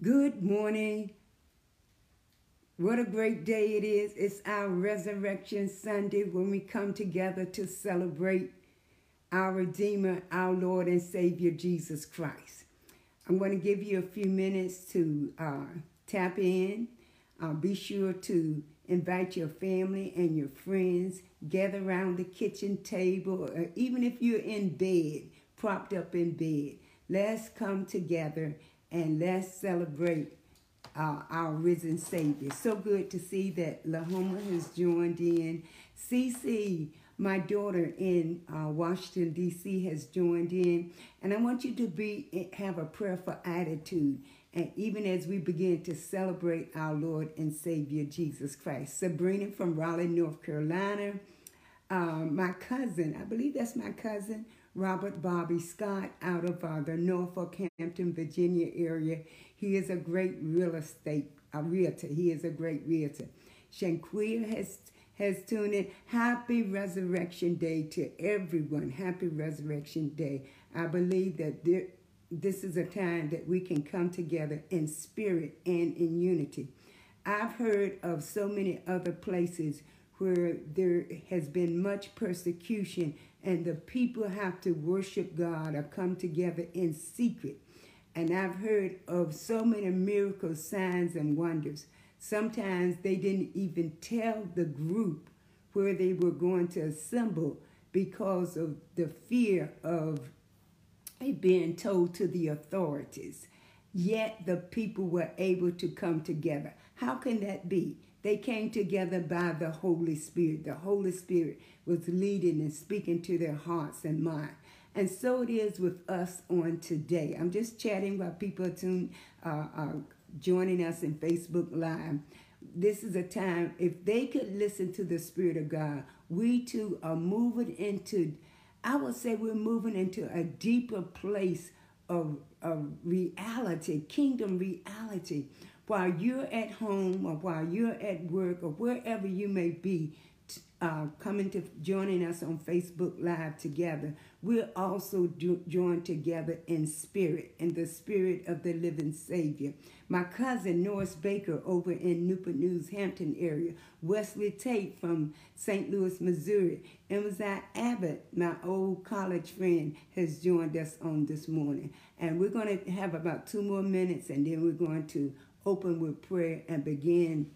Good morning. What a great day it is. It's our Resurrection Sunday when we come together to celebrate our Redeemer, our Lord and Savior, Jesus Christ. I'm going to give you a few minutes to uh, tap in. Uh, be sure to invite your family and your friends, gather around the kitchen table, or even if you're in bed, propped up in bed. Let's come together and let's celebrate uh, our risen Savior. So good to see that Lahoma has joined in. Cece, my daughter in uh, Washington, D.C., has joined in. And I want you to be have a prayerful attitude. And even as we begin to celebrate our Lord and Savior Jesus Christ. Sabrina from Raleigh, North Carolina. Uh, my cousin, I believe that's my cousin, Robert Bobby Scott out of uh, the Norfolk, Hampton, Virginia area. He is a great real estate a realtor. He is a great realtor. Shanquia has has tuned in. Happy Resurrection Day to everyone. Happy Resurrection Day. I believe that there, this is a time that we can come together in spirit and in unity. I've heard of so many other places where there has been much persecution and the people have to worship God or come together in secret. And I've heard of so many miracles, signs, and wonders. Sometimes they didn't even tell the group where they were going to assemble because of the fear of it being told to the authorities. Yet the people were able to come together. How can that be? They came together by the Holy Spirit. The Holy Spirit was leading and speaking to their hearts and mind. And so it is with us on today. I'm just chatting while people are, tuned, uh, are joining us in Facebook Live. This is a time, if they could listen to the Spirit of God, we too are moving into, I would say we're moving into a deeper place of, of reality, kingdom reality, while you're at home or while you're at work or wherever you may be, uh, coming to joining us on Facebook Live together, we're also do, joined together in spirit, in the spirit of the living Savior. My cousin Norris Baker over in Newport News, Hampton area, Wesley Tate from St. Louis, Missouri, Emazai Abbott, my old college friend, has joined us on this morning. And we're going to have about two more minutes and then we're going to open with prayer and begin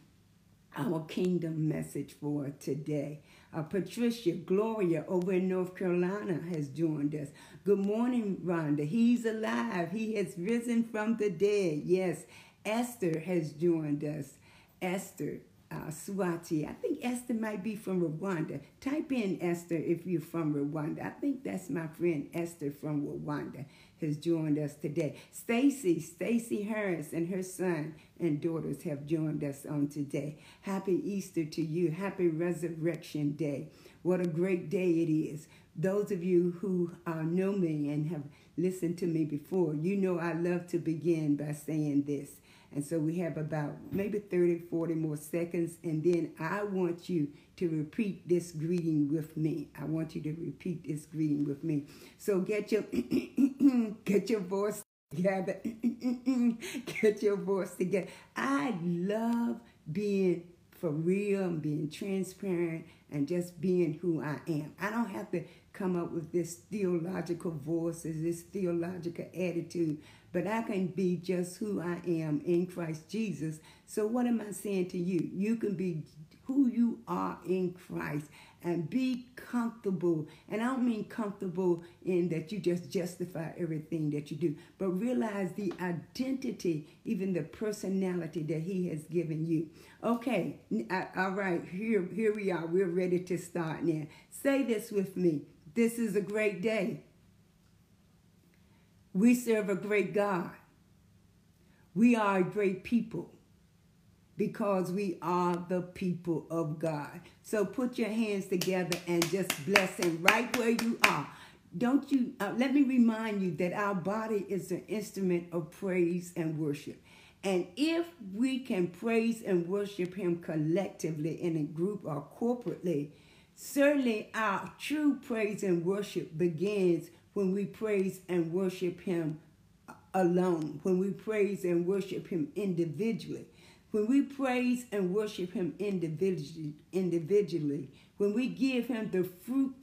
our kingdom message for today. Uh, Patricia Gloria over in North Carolina has joined us. Good morning, Rhonda. He's alive. He has risen from the dead. Yes, Esther has joined us. Esther uh, Swati. I think Esther might be from Rwanda. Type in Esther if you're from Rwanda. I think that's my friend Esther from Rwanda has joined us today. Stacy, Stacy Harris and her son and daughters have joined us on today. Happy Easter to you. Happy Resurrection Day. What a great day it is. Those of you who uh, know me and have listened to me before, you know I love to begin by saying this. And so we have about maybe 30, 40 more seconds. And then I want you to repeat this greeting with me. I want you to repeat this greeting with me. So get your get your voice together. get your voice together. I love being for real and being transparent and just being who I am. I don't have to come up with this theological voices, this theological attitude, but I can be just who I am in Christ Jesus. So, what am I saying to you? You can be who you are in Christ and be comfortable. And I don't mean comfortable in that you just justify everything that you do, but realize the identity, even the personality that He has given you. Okay, uh, all right, here, here we are. We're ready to start now. Say this with me. This is a great day. We serve a great God. We are a great people because we are the people of God. So put your hands together and just bless Him right where you are. Don't you, uh, let me remind you that our body is an instrument of praise and worship. And if we can praise and worship Him collectively in a group or corporately, certainly our true praise and worship begins when we praise and worship Him alone, when we praise and worship Him individually, when we praise and worship Him individually, individually, when we give Him the fruit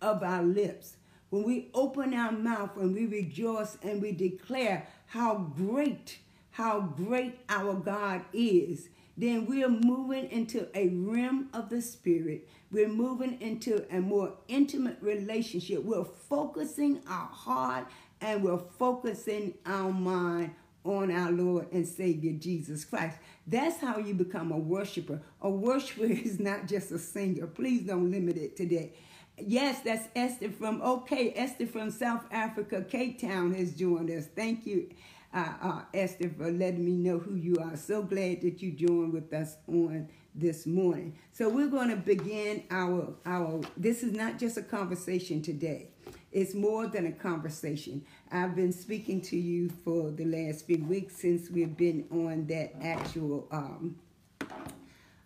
of our lips, when we open our mouth and we rejoice and we declare how great, how great our God is, then we're moving into a realm of the spirit. We're moving into a more intimate relationship. We're focusing our heart and we're focusing our mind on our Lord and Savior Jesus Christ. That's how you become a worshiper. A worshiper is not just a singer. Please don't limit it to that. Yes, that's Esther from, okay, Esther from South Africa, Cape Town has joined us. Thank you, uh, uh, Esther, for letting me know who you are. So glad that you joined with us on this morning. So we're going to begin our, our, this is not just a conversation today. It's more than a conversation. I've been speaking to you for the last few weeks since we've been on that actual um,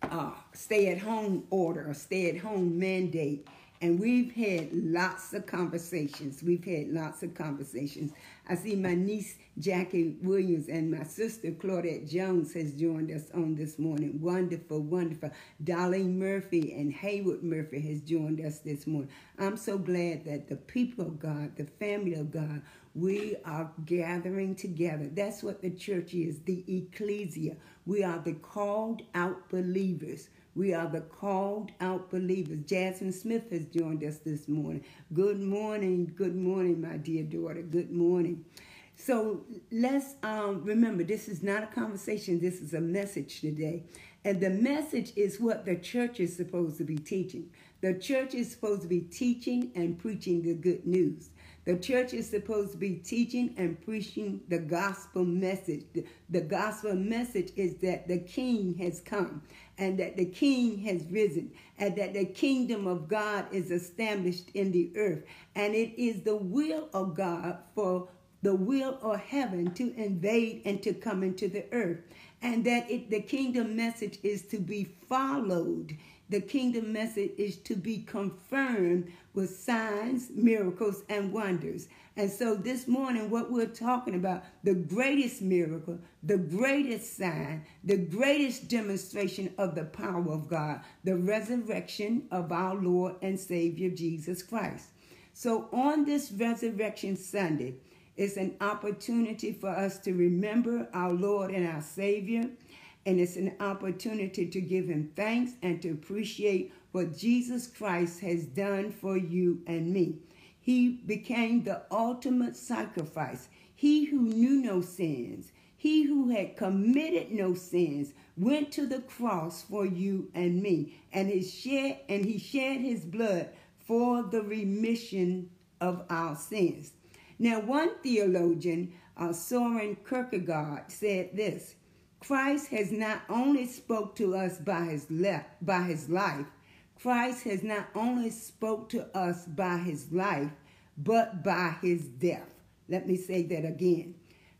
uh, stay at home order, stay at home mandate. And we've had lots of conversations. We've had lots of conversations. I see my niece Jackie Williams and my sister Claudette Jones has joined us on this morning. Wonderful, wonderful. Darlene Murphy and Haywood Murphy has joined us this morning. I'm so glad that the people of God, the family of God, we are gathering together. That's what the church is, the ecclesia. We are the called out believers. We are the called out believers. Jasmine Smith has joined us this morning. Good morning. Good morning, my dear daughter. Good morning. So let's um, remember this is not a conversation, this is a message today. And the message is what the church is supposed to be teaching. The church is supposed to be teaching and preaching the good news. The church is supposed to be teaching and preaching the gospel message. The, gospel message is that the king has come and that the king has risen and that the kingdom of God is established in the earth. And it is the will of God for the will of heaven to invade and to come into the earth. And that it, the kingdom message is to be followed. The kingdom message is to be confirmed with signs, miracles, and wonders. And so this morning, what we're talking about, the greatest miracle, the greatest sign, the greatest demonstration of the power of God, the resurrection of our Lord and Savior Jesus Christ. So on this Resurrection Sunday, it's an opportunity for us to remember our Lord and our Savior. And it's an opportunity to give him thanks and to appreciate what Jesus Christ has done for you and me. He became the ultimate sacrifice. He who knew no sins, he who had committed no sins, went to the cross for you and me, and he shed and he shed his blood for the remission of our sins. Now, one theologian, uh, Soren Kierkegaard, said this: Christ has not only spoke to us by his left, by his life, Christ has not only spoke to us by his life, but by his death. Let me say that again.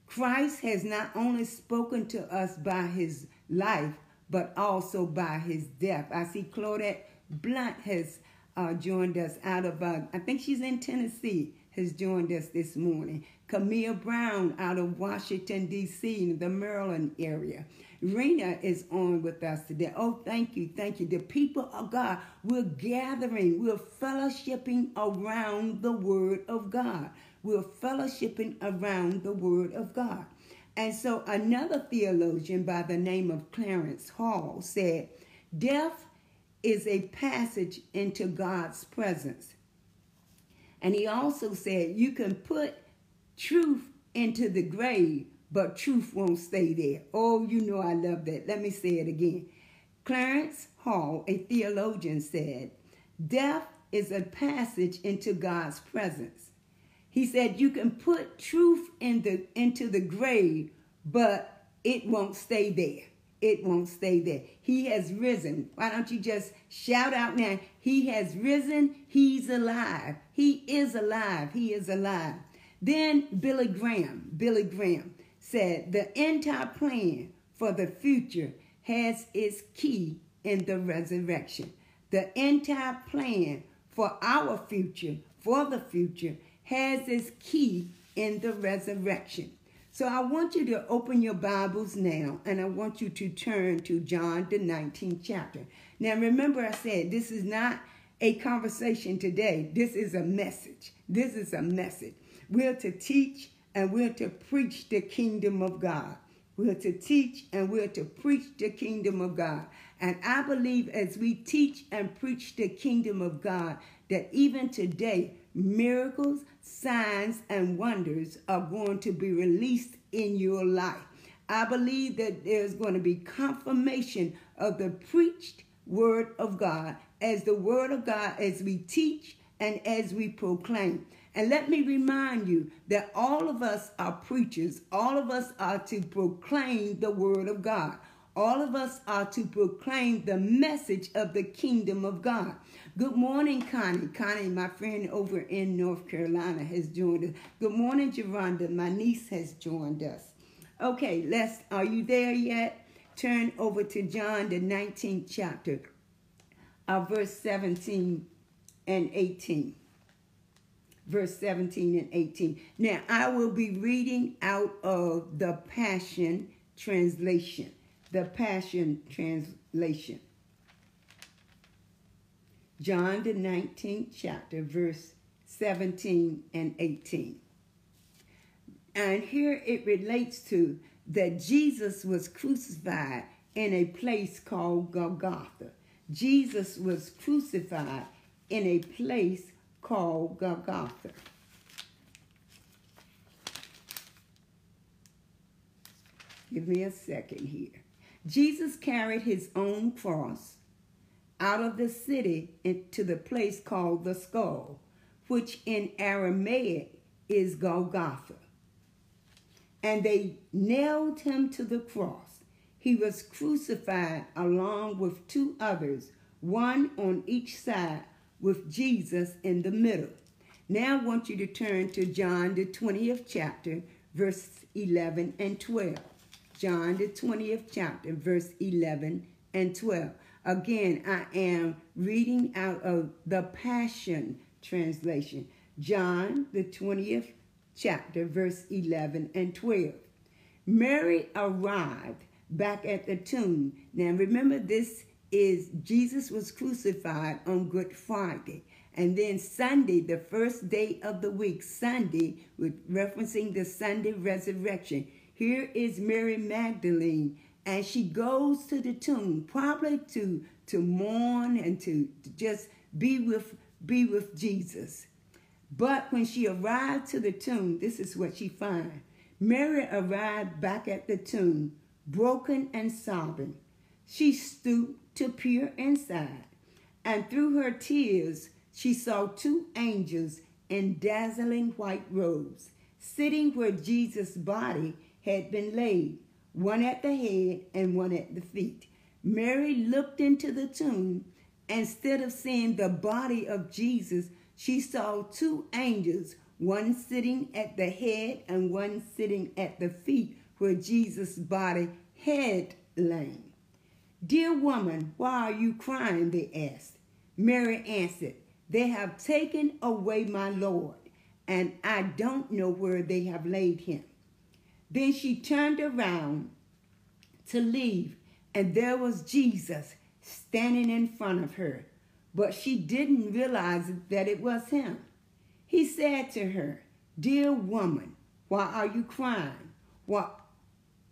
Christ has not only spoken to us by his life, but also by his death. I see Claudette Blunt has uh, joined us out of, uh, I think she's in Tennessee has joined us this morning. Camille Brown out of Washington, D.C., in the Maryland area. Rena is on with us today. Oh, thank you, thank you. The people of God, we're gathering, we're fellowshipping around the Word of God. We're fellowshipping around the Word of God. And so another theologian by the name of Clarence Hall said, Death is a passage into God's presence. And he also said, you can put truth into the grave, but truth won't stay there. Oh, you know I love that. Let me say it again. Clarence Hall, a theologian, said, Death is a passage into God's presence. He said, You can put truth in the, into the grave, but it won't stay there. It won't stay there. He has risen. Why don't you just shout out now? He has risen. He's alive. He is alive. He is alive. Then Billy Graham, Billy Graham said the entire plan for the future has its key in the resurrection. The entire plan for our future, for the future, has its key in the resurrection. So I want you to open your Bibles now and I want you to turn to John, the 19th chapter. Now, remember, I said this is not a conversation today, this is a message. This is a message. We're to teach and we're to preach the kingdom of God. We're to teach and we're to preach the kingdom of God. And I believe as we teach and preach the kingdom of God, that even today, miracles, signs, and wonders are going to be released in your life. I believe that there's going to be confirmation of the preached word of God as the word of God as we teach and as we proclaim. And let me remind you that all of us are preachers. All of us are to proclaim the word of God. All of us are to proclaim the message of the kingdom of God. Good morning, Connie. Connie, my friend over in North Carolina, has joined us. Good morning, Geronda. My niece has joined us. Okay, let's, are you there yet? Turn over to John, the 19th chapter, uh, verse 17 and 18 verse 17 and 18. Now, I will be reading out of the Passion Translation. The Passion Translation. John, the 19th chapter, verse 17 and 18. And here it relates to that Jesus was crucified in a place called Golgotha. Jesus was crucified in a place called Golgotha. Give me a second here. Jesus carried his own cross out of the city into the place called the skull, which in Aramaic is Golgotha. And they nailed him to the cross. He was crucified along with two others, one on each side with Jesus in the middle. Now I want you to turn to John, the 20th chapter, verse 11 and 12. John, the 20th chapter, verse 11 and 12. Again, I am reading out of the Passion Translation. John, the 20th chapter, verse 11 and 12. Mary arrived back at the tomb. Now remember, this is Jesus was crucified on Good Friday. And then Sunday, the first day of the week, Sunday, with referencing the Sunday resurrection. Here is Mary Magdalene, and she goes to the tomb, probably to to mourn and to, to just be with be with Jesus. But when she arrived to the tomb, this is what she finds. Mary arrived back at the tomb, broken and sobbing. She stooped to peer inside. And through her tears, she saw two angels in dazzling white robes, sitting where Jesus' body had been laid, one at the head and one at the feet. Mary looked into the tomb. Instead of seeing the body of Jesus, she saw two angels, one sitting at the head and one sitting at the feet where Jesus' body had lain. Dear woman, why are you crying? They asked. Mary answered, They have taken away my Lord, and I don't know where they have laid him. Then she turned around to leave, and there was Jesus standing in front of her. But she didn't realize that it was him. He said to her, Dear woman, why are you crying? What,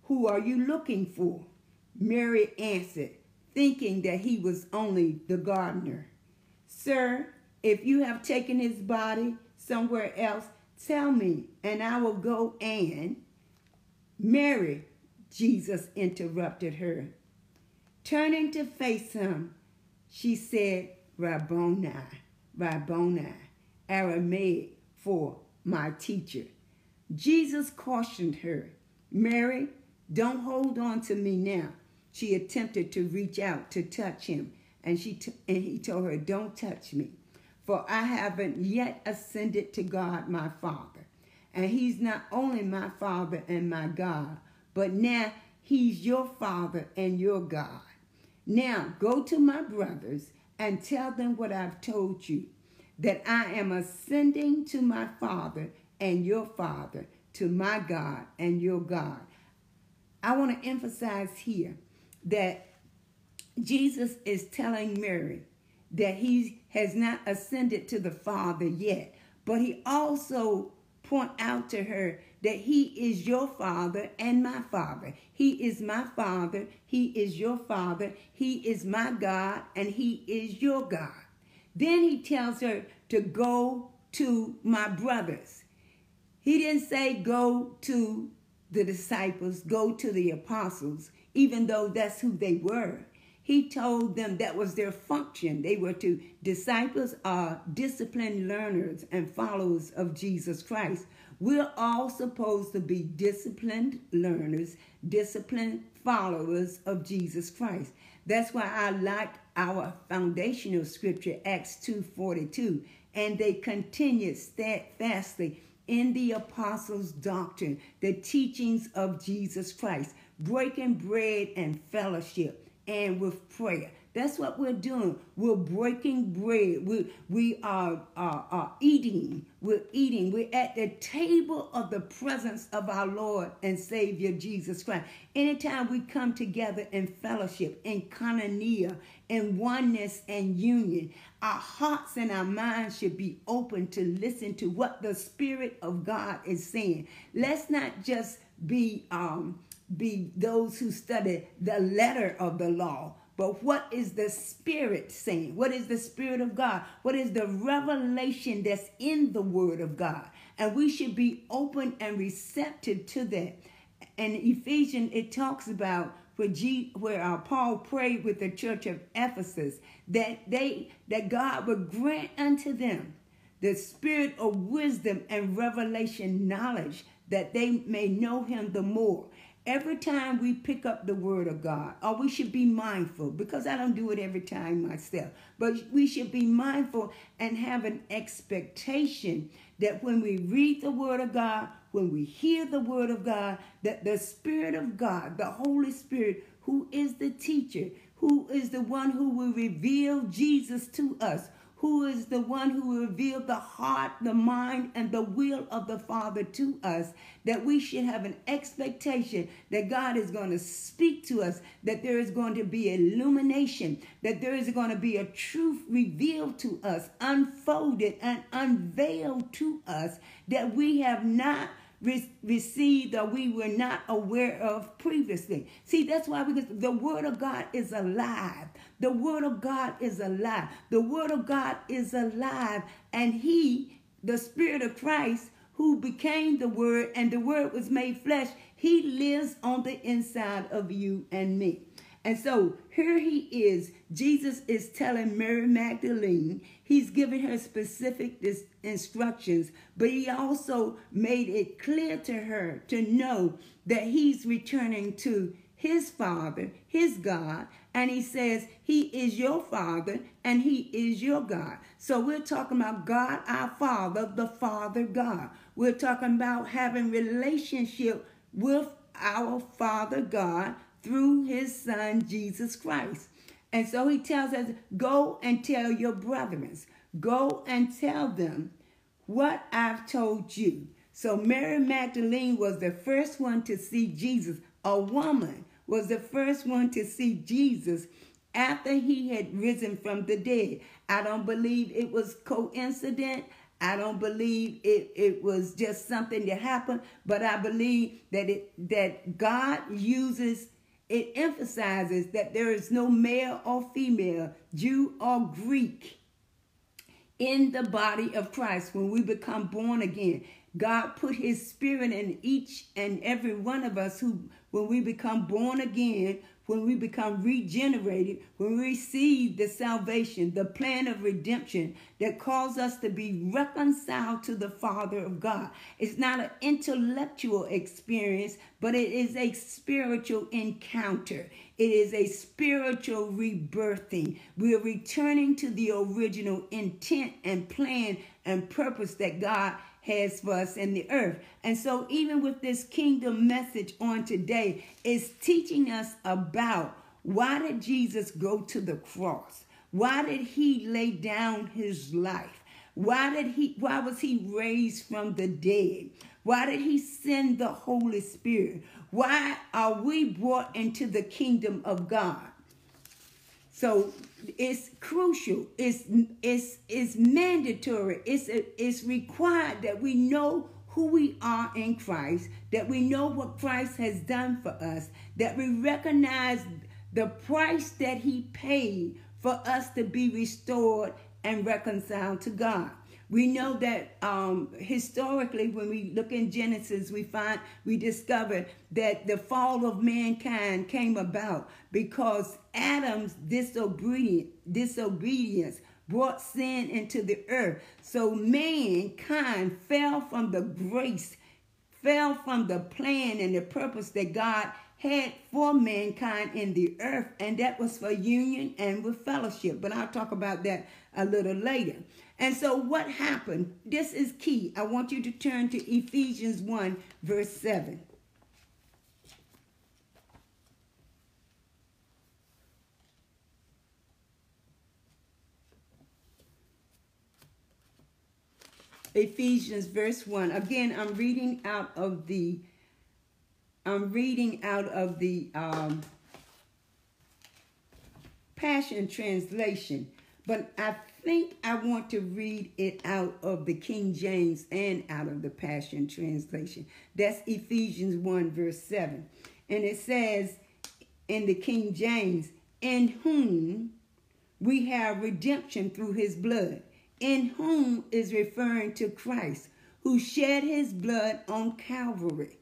who are you looking for? Mary answered, thinking that he was only the gardener. Sir, if you have taken his body somewhere else, tell me, and I will go and. Mary, Jesus interrupted her. Turning to face him, she said, Rabboni, Rabboni, Aramaic for my teacher. Jesus cautioned her, Mary, don't hold on to me now she attempted to reach out to touch him, and, she t- and he told her, Don't touch me, for I haven't yet ascended to God my Father. And he's not only my Father and my God, but now he's your Father and your God. Now go to my brothers and tell them what I've told you that I am ascending to my Father and your Father, to my God and your God. I want to emphasize here that Jesus is telling Mary that he has not ascended to the Father yet, but he also point out to her that he is your father and my father. He is my father, he is your father, he is my God, and he is your God. Then he tells her to go to my brothers. He didn't say go to the disciples, go to the apostles, even though that's who they were. He told them that was their function. They were to disciples are disciplined learners and followers of Jesus Christ. We're all supposed to be disciplined learners, disciplined followers of Jesus Christ. That's why I like our foundational scripture, Acts 2:42. And they continued steadfastly in the apostles' doctrine, the teachings of Jesus Christ, breaking bread and fellowship and with prayer. That's what we're doing. We're breaking bread. We, we are, are, are eating. We're eating. We're at the table of the presence of our Lord and Savior Jesus Christ. Anytime we come together in fellowship, in koinonia, in oneness and union, our hearts and our minds should be open to listen to what the Spirit of God is saying. Let's not just be um, be those who study the letter of the law, but what is the Spirit saying? What is the Spirit of God? What is the revelation that's in the Word of God? And we should be open and receptive to that. And Ephesians, it talks about where, G, where uh, Paul prayed with the church of Ephesus that they that God would grant unto them the spirit of wisdom and revelation knowledge that they may know him the more every time we pick up the word of God, or we should be mindful, because I don't do it every time myself, but we should be mindful and have an expectation that when we read the word of God, when we hear the word of God, that the Spirit of God, the Holy Spirit, who is the teacher, who is the one who will reveal Jesus to us, who is the one who revealed the heart, the mind, and the will of the Father to us, that we should have an expectation that God is going to speak to us, that there is going to be illumination, that there is going to be a truth revealed to us, unfolded and unveiled to us, that we have not re- received or we were not aware of previously. See, that's why because the word of God is alive. The word of God is alive. The word of God is alive. And he, the spirit of Christ, who became the word and the word was made flesh, he lives on the inside of you and me. And so here he is. Jesus is telling Mary Magdalene, he's giving her specific instructions, but he also made it clear to her to know that he's returning to his Father, his God, and he says he is your Father and he is your God. So we're talking about God our Father, the Father God. We're talking about having relationship with our Father God through his son Jesus Christ. And so he tells us, go and tell your brethren, go and tell them what I've told you. So Mary Magdalene was the first one to see Jesus. A woman was the first one to see Jesus after he had risen from the dead. I don't believe it was coincident. I don't believe it, it was just something that happened, but I believe that it that God uses it emphasizes that there is no male or female, Jew or Greek in the body of Christ when we become born again. God put his spirit in each and every one of us who, when we become born again, when we become regenerated, when we receive the salvation, the plan of redemption that calls us to be reconciled to the Father of God. It's not an intellectual experience, but it is a spiritual encounter. It is a spiritual rebirthing. We are returning to the original intent and plan and purpose that God has for us in the earth. And so, even with this kingdom message on today, is teaching us about why did Jesus go to the cross? Why did he lay down his life? Why did he why was he raised from the dead? Why did he send the Holy Spirit? Why are we brought into the kingdom of God? So it's crucial. It's it's it's mandatory. It's it's required that we know who we are in Christ, that we know what Christ has done for us, that we recognize the price that he paid for us to be restored and reconciled to God. We know that um, historically, when we look in Genesis, we find we discover that the fall of mankind came about because Adam's disobedient, disobedience brought sin into the earth. So mankind fell from the grace, fell from the plan and the purpose that God had for mankind in the earth, and that was for union and with fellowship. But I'll talk about that a little later. And so, what happened? This is key. I want you to turn to Ephesians 1, verse 7. Ephesians verse 1. Again, I'm reading out of the I'm reading out of the um, Passion Translation, but I think I want to read it out of the King James and out of the Passion Translation. That's Ephesians 1, verse 7. And it says in the King James, In whom we have redemption through his blood in whom is referring to Christ, who shed his blood on Calvary,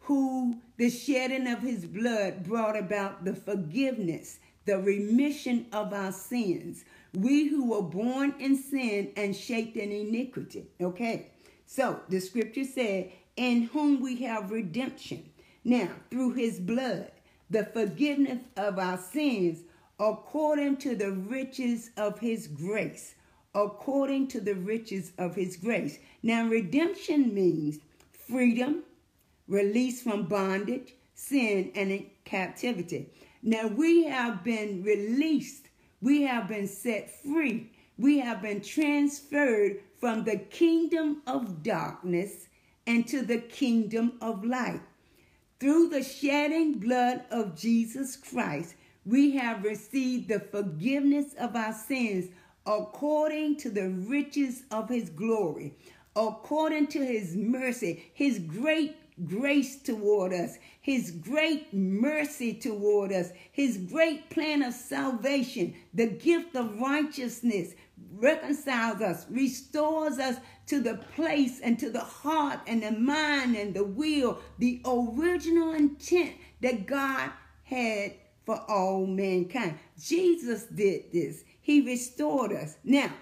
who the shedding of his blood brought about the forgiveness, the remission of our sins. We who were born in sin and shaped in iniquity. Okay, so the scripture said, in whom we have redemption. Now, through his blood, the forgiveness of our sins according to the riches of his grace according to the riches of his grace. Now, redemption means freedom, release from bondage, sin, and captivity. Now, we have been released, we have been set free, we have been transferred from the kingdom of darkness into the kingdom of light. Through the shedding blood of Jesus Christ, we have received the forgiveness of our sins according to the riches of his glory, according to his mercy, his great grace toward us, his great mercy toward us, his great plan of salvation, the gift of righteousness reconciles us, restores us to the place and to the heart and the mind and the will, the original intent that God had for all mankind. Jesus did this. He restored us. Now,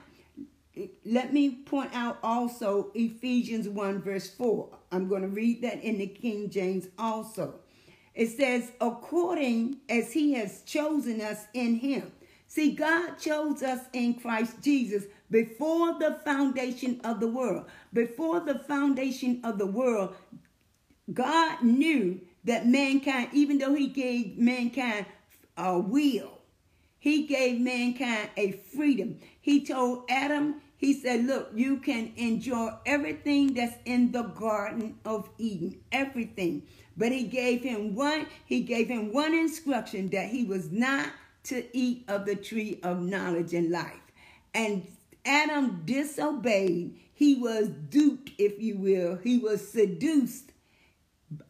let me point out also Ephesians 1, verse 4. I'm going to read that in the King James also. It says, according as he has chosen us in him. See, God chose us in Christ Jesus before the foundation of the world. Before the foundation of the world, God knew that mankind, even though he gave mankind a will, he gave mankind a freedom. He told Adam, he said, Look, you can enjoy everything that's in the Garden of Eden, everything. But he gave him one, he gave him one instruction that he was not to eat of the tree of knowledge and life. And Adam disobeyed. He was duped, if you will. He was seduced.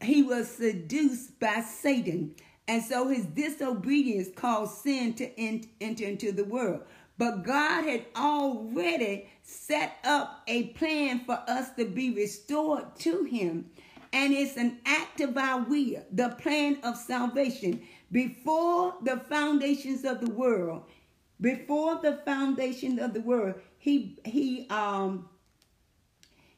He was seduced by Satan. And so his disobedience caused sin to enter into the world. But God had already set up a plan for us to be restored to him. And it's an act of our will, the plan of salvation. Before the foundations of the world, before the foundation of the world, he he um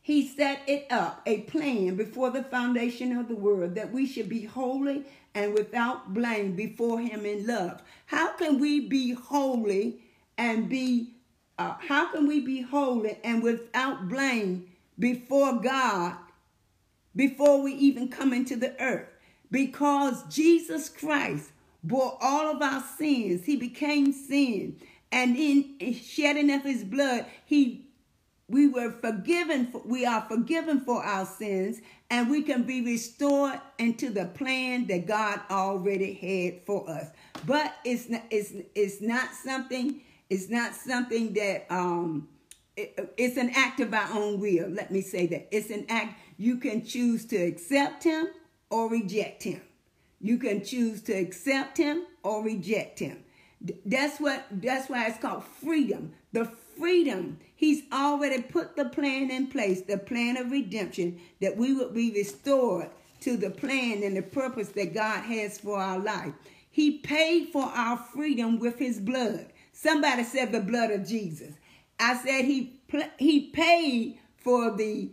he set it up, a plan before the foundation of the world that we should be holy and without blame before him in love. How can we be holy and be, uh, how can we be holy and without blame before God before we even come into the earth? Because Jesus Christ bore all of our sins. He became sin. And in shedding of his blood, he we were forgiven for, we are forgiven for our sins and we can be restored into the plan that God already had for us. But it's not it's it's not something it's not something that um it, it's an act of our own will. Let me say that. It's an act you can choose to accept him or reject him. You can choose to accept him or reject him. That's what that's why it's called freedom. The freedom. He's already put the plan in place, the plan of redemption, that we would be restored to the plan and the purpose that God has for our life. He paid for our freedom with his blood. Somebody said the blood of Jesus. I said he he paid for the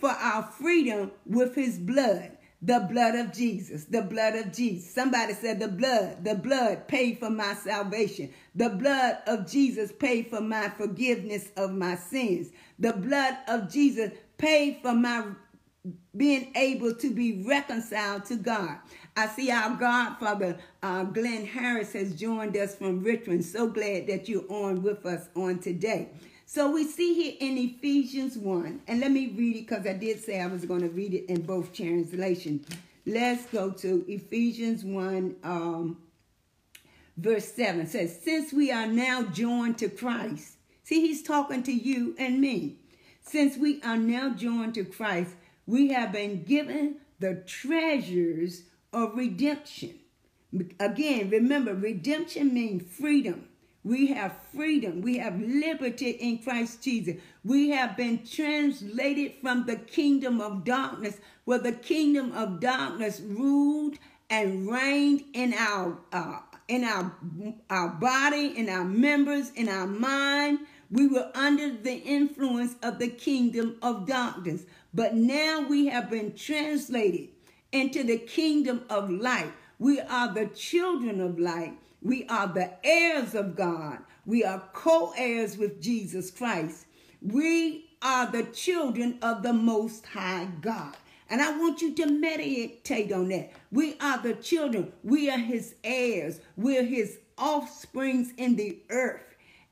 for our freedom with his blood. The blood of Jesus, the blood of Jesus. Somebody said the blood, the blood paid for my salvation. The blood of Jesus paid for my forgiveness of my sins. The blood of Jesus paid for my being able to be reconciled to God. I see our Godfather, uh, Glenn Harris, has joined us from Richmond. So glad that you're on with us on today. So we see here in Ephesians 1, and let me read it because I did say I was going to read it in both translations. Let's go to Ephesians 1, um, verse 7. It says, Since we are now joined to Christ, see, he's talking to you and me. Since we are now joined to Christ, we have been given the treasures of redemption. Again, remember, redemption means freedom we have freedom. We have liberty in Christ Jesus. We have been translated from the kingdom of darkness, where the kingdom of darkness ruled and reigned in our uh, in our our body, in our members, in our mind. We were under the influence of the kingdom of darkness. But now we have been translated into the kingdom of light. We are the children of light. We are the heirs of God. We are co heirs with Jesus Christ. We are the children of the Most High God. And I want you to meditate on that. We are the children. We are his heirs. We're his offsprings in the earth.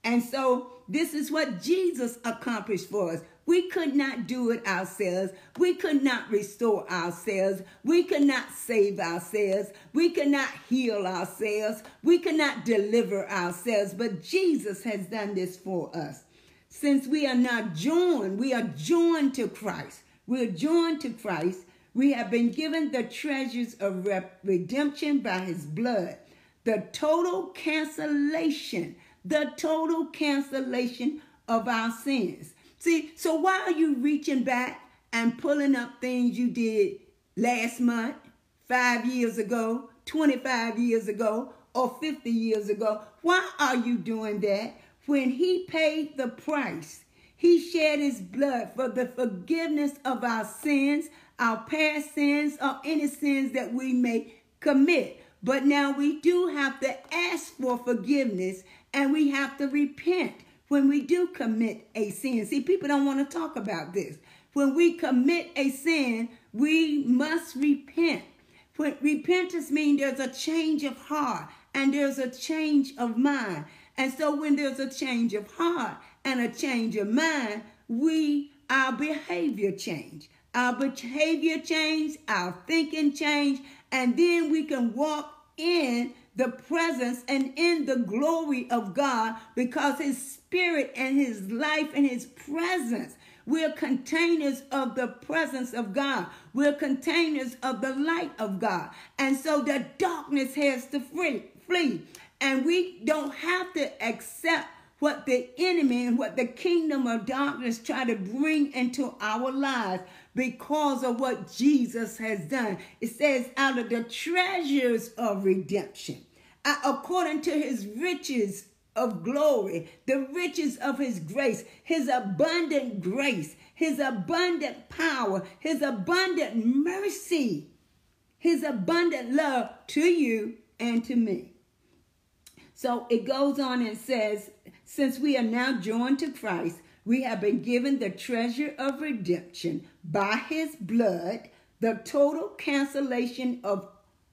And so this is what Jesus accomplished for us. We could not do it ourselves. We could not restore ourselves. We could not save ourselves. We could not heal ourselves. We could not deliver ourselves. But Jesus has done this for us. Since we are not joined, we are joined to Christ. We're joined to Christ. We have been given the treasures of redemption by his blood. The total cancellation, the total cancellation of our sins. See, so why are you reaching back and pulling up things you did last month, five years ago, 25 years ago, or 50 years ago? Why are you doing that? When he paid the price, he shed his blood for the forgiveness of our sins, our past sins, or any sins that we may commit. But now we do have to ask for forgiveness and we have to repent when we do commit a sin. See, people don't want to talk about this. When we commit a sin, we must repent. When repentance means there's a change of heart and there's a change of mind. And so when there's a change of heart and a change of mind, we our behavior change. Our behavior change, our thinking change, and then we can walk in the presence and in the glory of God because his spirit and his life and his presence. We're containers of the presence of God. We're containers of the light of God. And so the darkness has to flee. And we don't have to accept what the enemy and what the kingdom of darkness try to bring into our lives because of what Jesus has done. It says, out of the treasures of redemption, according to his riches of glory, the riches of his grace, his abundant grace, his abundant power, his abundant mercy, his abundant love to you and to me. So it goes on and says, since we are now joined to Christ, we have been given the treasure of redemption by his blood, the total cancellation of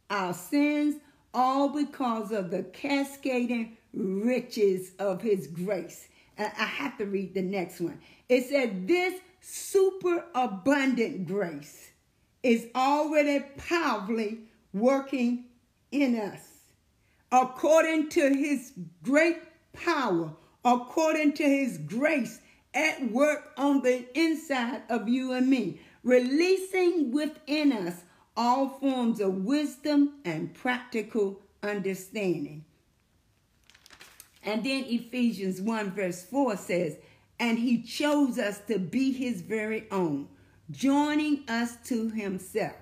our sins, all because of the cascading riches of his grace. I have to read the next one. It said, This super abundant grace is already powerfully working in us according to his great power, according to his grace at work on the inside of you and me, releasing within us all forms of wisdom and practical understanding. And then Ephesians 1, verse 4 says, And he chose us to be his very own, joining us to himself,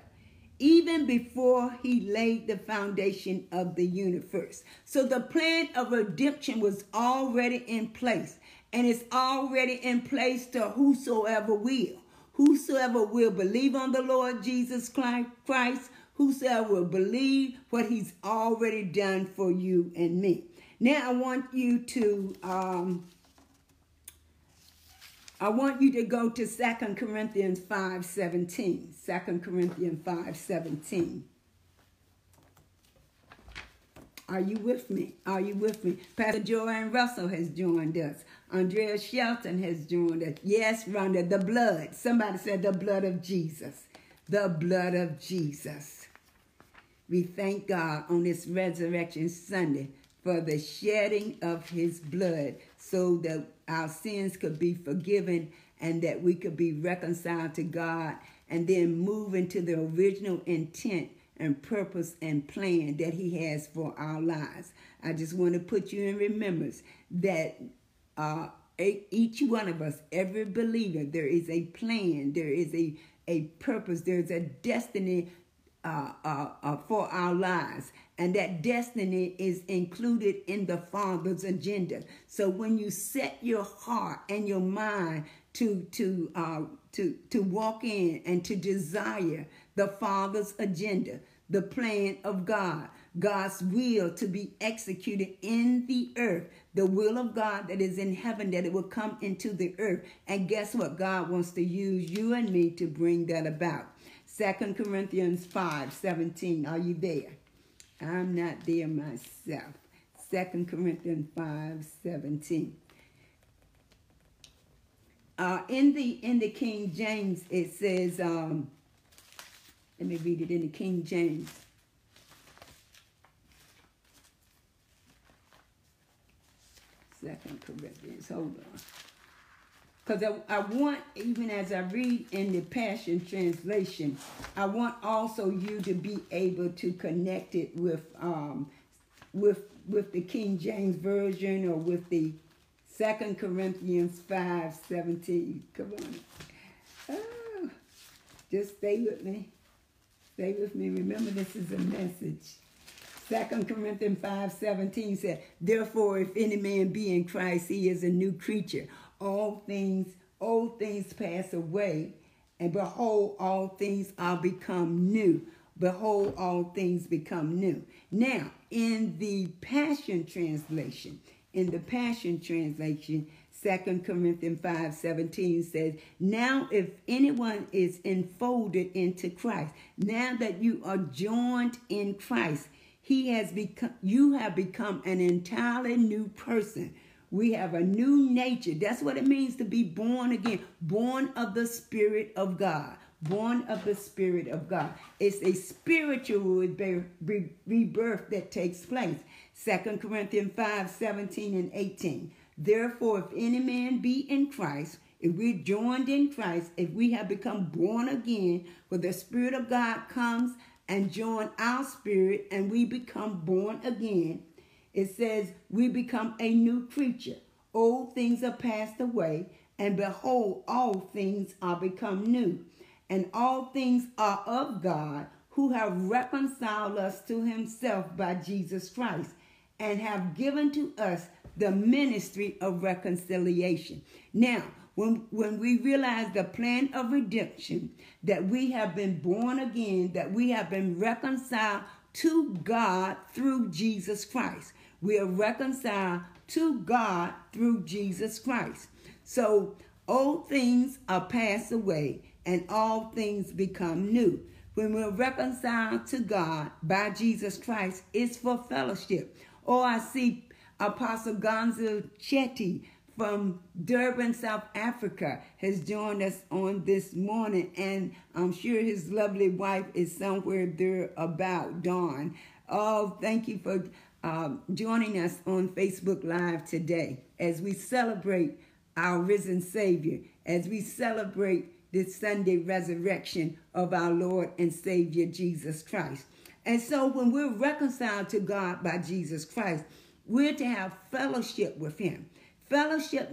even before he laid the foundation of the universe. So the plan of redemption was already in place, and it's already in place to whosoever will. Whosoever will believe on the Lord Jesus Christ, whosoever will believe what he's already done for you and me. Now I want you to um, I want you to go to Second Corinthians 5 17. 2 Corinthians 5:17. Are you with me? Are you with me? Pastor Joanne Russell has joined us. Andrea Shelton has joined us. Yes, Rhonda, the blood. Somebody said the blood of Jesus. The blood of Jesus. We thank God on this Resurrection Sunday for the shedding of his blood so that our sins could be forgiven and that we could be reconciled to God and then move into the original intent and purpose and plan that he has for our lives. I just want to put you in remembrance that uh, each one of us, every believer, there is a plan, there is a, a purpose, there's a destiny uh, uh, uh, for our lives. And that destiny is included in the Father's agenda. So when you set your heart and your mind to, to, uh, to, to walk in and to desire the Father's agenda, the plan of God, God's will to be executed in the earth, the will of God that is in heaven, that it will come into the earth. And guess what? God wants to use you and me to bring that about. Second Corinthians 5 17. Are you there? I'm not there myself. Second Corinthians 5 17. Uh, in the in the King James, it says, um, let me read it in the King James. Second Corinthians. Hold on. Because I, I want, even as I read in the Passion Translation, I want also you to be able to connect it with um, with with the King James Version or with the Second Corinthians 5 17. Come on. Oh, just stay with me. Stay with me. Remember, this is a message. Second Corinthians 5 17 said, Therefore, if any man be in Christ, he is a new creature. All things, old things pass away, and behold, all things are become new. Behold, all things become new. Now, in the Passion Translation, in the Passion Translation, Second Corinthians 5 17 says, Now if anyone is enfolded into Christ, now that you are joined in Christ, he has become you have become an entirely new person. We have a new nature. That's what it means to be born again, born of the Spirit of God. Born of the Spirit of God. It's a spiritual rebirth that takes place. Second Corinthians 5 17 and 18. Therefore, if any man be in Christ, if we're joined in Christ, if we have become born again, where the Spirit of God comes and join our spirit and we become born again, it says we become a new creature. Old things are passed away, and behold, all things are become new. And all things are of God, who have reconciled us to himself by Jesus Christ, and have given to us the ministry of reconciliation. Now, when, when we realize the plan of redemption, that we have been born again, that we have been reconciled to God through Jesus Christ. We are reconciled to God through Jesus Christ. So old things are passed away and all things become new. When we're reconciled to God by Jesus Christ, it's for fellowship. Oh, I see Apostle Gonzo Chetty from Durban, South Africa, has joined us on this morning, and I'm sure his lovely wife is somewhere there about, Dawn. Oh, thank you for um, joining us on Facebook Live today as we celebrate our risen Savior, as we celebrate this Sunday resurrection of our Lord and Savior Jesus Christ. And so when we're reconciled to God by Jesus Christ, we're to have fellowship with Him. Fellowship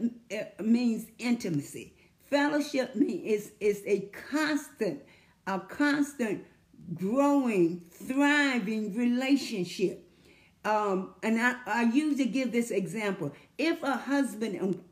means intimacy. Fellowship is, is a constant, a constant growing, thriving relationship. Um, and I, I usually give this example. If a husband and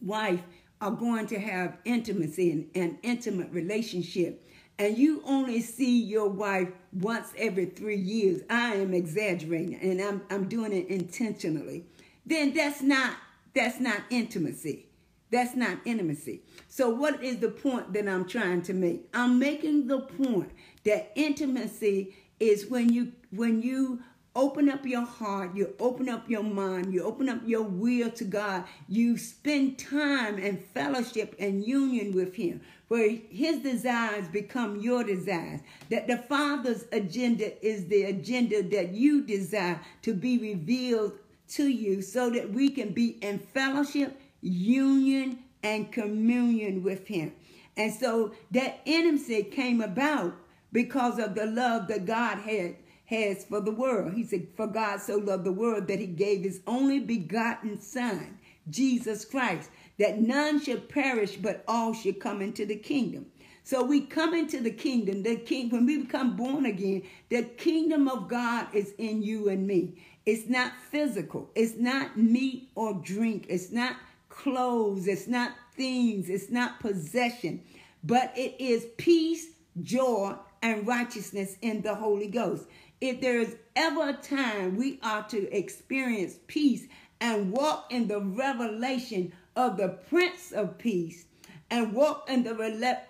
wife are going to have intimacy and an intimate relationship, and you only see your wife once every three years, I am exaggerating and I'm, I'm doing it intentionally, then that's not that's not intimacy. That's not intimacy. So what is the point that I'm trying to make? I'm making the point that intimacy is when you when you open up your heart, you open up your mind, you open up your will to God, you spend time and fellowship and union with Him, where His desires become your desires. That the Father's agenda is the agenda that you desire to be revealed to you so that we can be in fellowship, union, and communion with Him. And so that intimacy came about because of the love that God had has for the world. He said, For God so loved the world that he gave his only begotten Son, Jesus Christ, that none should perish, but all should come into the kingdom. So we come into the kingdom. The king, when we become born again, the kingdom of God is in you and me. It's not physical. It's not meat or drink. It's not clothes. It's not things. It's not possession. But it is peace, joy, and righteousness in the Holy Ghost. If there is ever a time we are to experience peace and walk in the revelation of the Prince of Peace and walk in the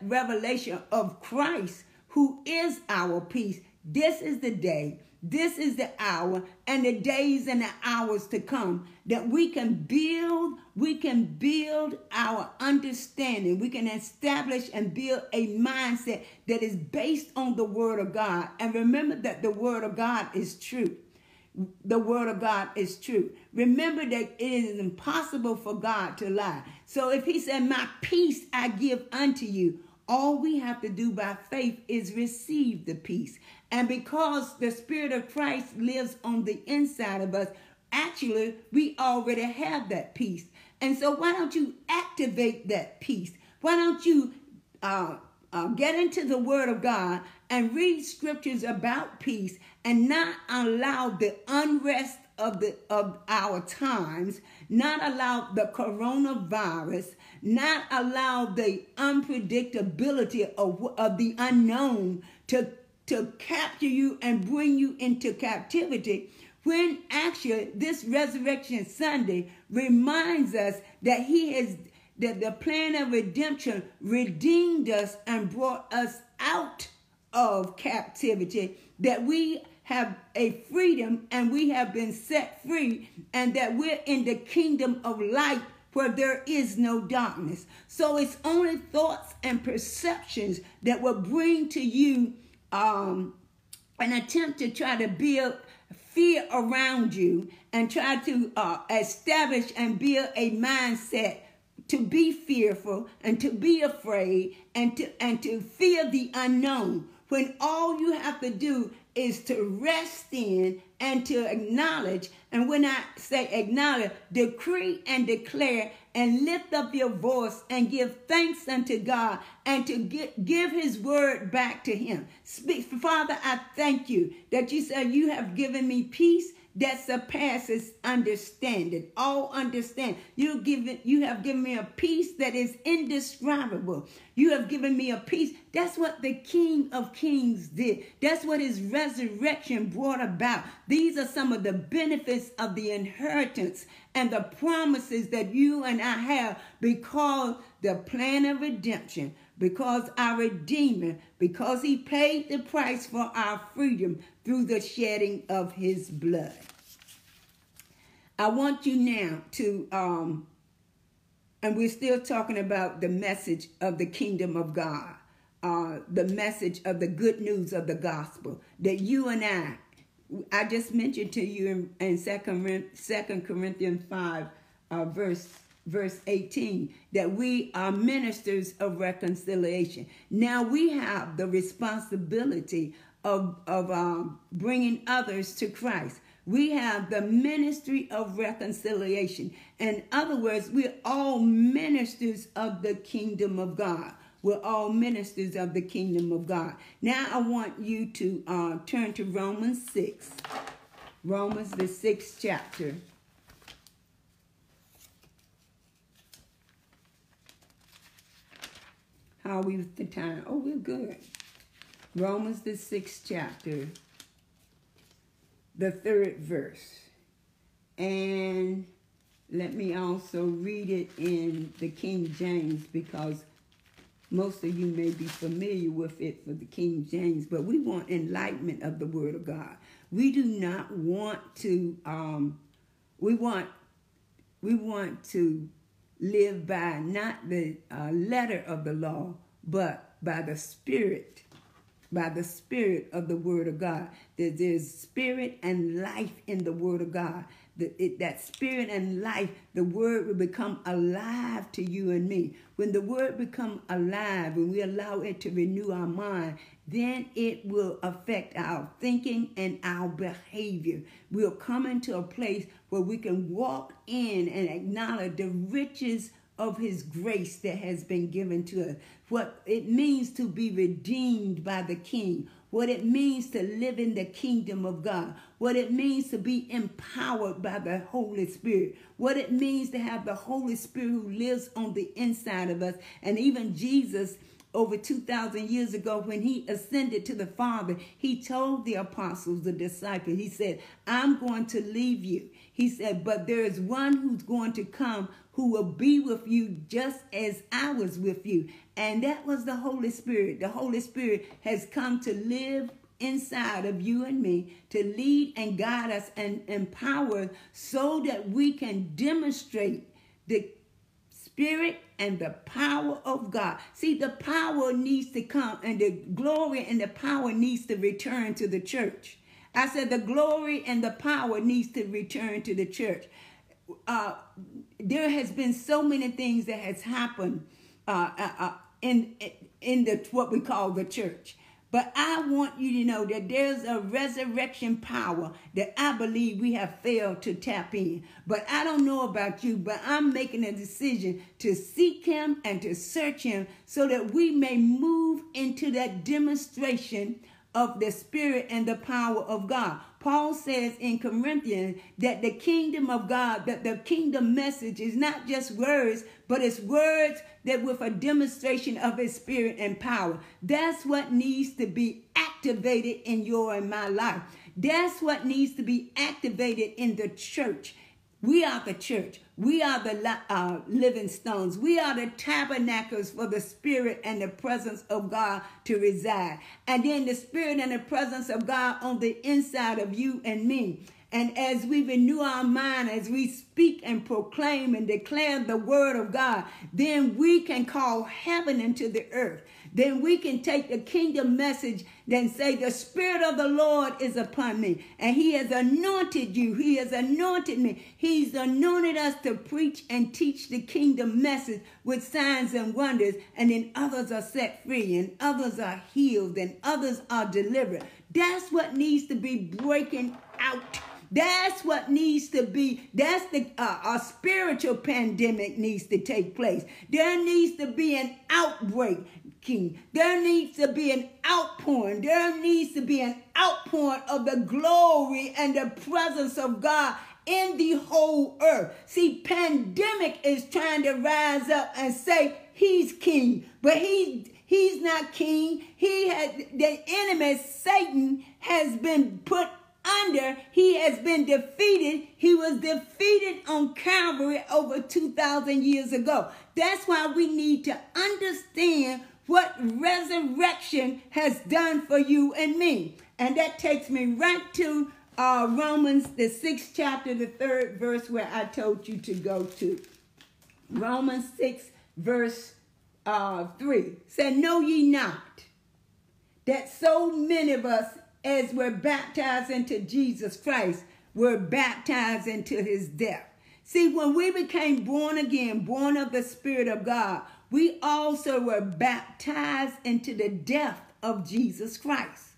revelation of Christ, who is our peace, this is the day this is the hour and the days and the hours to come that we can build, we can build our understanding. We can establish and build a mindset that is based on the word of God. And remember that the word of God is true. The word of God is true. Remember that it is impossible for God to lie. So if he said, My peace I give unto you, all we have to do by faith is receive the peace. And because the Spirit of Christ lives on the inside of us, actually, we already have that peace. And so, why don't you activate that peace? Why don't you uh, uh, get into the Word of God and read scriptures about peace and not allow the unrest of the of our times, not allow the coronavirus, not allow the unpredictability of, of the unknown to to capture you and bring you into captivity when actually this resurrection sunday reminds us that he has that the plan of redemption redeemed us and brought us out of captivity that we have a freedom and we have been set free and that we're in the kingdom of light where there is no darkness. So it's only thoughts and perceptions that will bring to you um, an attempt to try to build fear around you and try to uh, establish and build a mindset to be fearful and to be afraid and to and to fear the unknown. When all you have to do is to rest in and to acknowledge and when i say acknowledge decree and declare and lift up your voice and give thanks unto God and to give his word back to him. Speak, Father, I thank you that you said you have given me peace that surpasses understanding. All understand. You given you have given me a peace that is indescribable. You have given me a peace. That's what the King of Kings did. That's what his resurrection brought about. These are some of the benefits of the inheritance and the promises that you and I have because the plan of redemption because our Redeemer, because he paid the price for our freedom through the shedding of his blood. I want you now to um, and we're still talking about the message of the kingdom of God, uh, the message of the good news of the gospel that you and I, I just mentioned to you in, in Second, Second Corinthians 5, uh, verse verse 18 that we are ministers of reconciliation. Now we have the responsibility of, of um, bringing others to christ. We have the ministry of reconciliation. In other words we're all ministers of the kingdom of god. We're all ministers of the kingdom of god. Now i want you to uh, turn to romans 6 romans the sixth chapter How are we with the time? Oh, we're good. Romans, the sixth chapter, the third verse. And let me also read it in the King James because most of you may be familiar with it for the King James, but we want enlightenment of the Word of God. We do not want to. Um, we want. We want to live by not the uh, letter of the law, but by the spirit, by the spirit of the word of God. That there's spirit and life in the word of God. That, it, that spirit and life, the word will become alive to you and me. When the word become alive, when we allow it to renew our mind, then it will affect our thinking and our behavior. We'll come into a place where we can walk in and acknowledge the riches of his grace that has been given to us. What it means to be redeemed by the king. What it means to live in the kingdom of God. What it means to be empowered by the Holy Spirit. What it means to have the Holy Spirit who lives on the inside of us. And even Jesus over 2,000 years ago when he ascended to the Father, he told the apostles, the disciples, he said, I'm going to leave you. He said, but there is one who's going to come who will be with you just as I was with you. And that was the Holy Spirit. The Holy Spirit has come to live inside of you and me to lead and guide us and empower so that we can demonstrate the spirit and the power of God. See, the power needs to come and the glory and the power needs to return to the church. I said the glory and the power needs to return to the church. Uh, there has been so many things that has happened uh, uh, uh in in the what we call the church. But I want you to know that there's a resurrection power that I believe we have failed to tap in. But I don't know about you, but I'm making a decision to seek him and to search him so that we may move into that demonstration of the spirit and the power of God. Paul says in Corinthians that the kingdom of God, that the kingdom message is not just words, but it's words that with a demonstration of his spirit and power. That's what needs to be activated in your and my life. That's what needs to be activated in the church. We are the church. We are the uh, living stones. We are the tabernacles for the Spirit and the presence of God to reside. And then the Spirit and the presence of God on the inside of you and me. And as we renew our mind, as we speak and proclaim and declare the word of God, then we can call heaven into the earth then we can take the kingdom message then say the spirit of the lord is upon me and he has anointed you he has anointed me he's anointed us to preach and teach the kingdom message with signs and wonders and then others are set free and others are healed and others are delivered that's what needs to be breaking out that's what needs to be. That's the uh, a spiritual pandemic needs to take place. There needs to be an outbreak. King. There needs to be an outpouring. There needs to be an outpouring of the glory and the presence of God in the whole earth. See, pandemic is trying to rise up and say he's king, but he's he's not king. He has the enemy Satan has been put under. He has been defeated. He was defeated on Calvary over 2,000 years ago. That's why we need to understand what resurrection has done for you and me. And that takes me right to uh, Romans, the sixth chapter, the third verse, where I told you to go to. Romans 6, verse uh, 3 said, Know ye not that so many of us, as were baptized into Jesus Christ, were baptized into his death? See, when we became born again, born of the Spirit of God, we also were baptized into the death of Jesus Christ.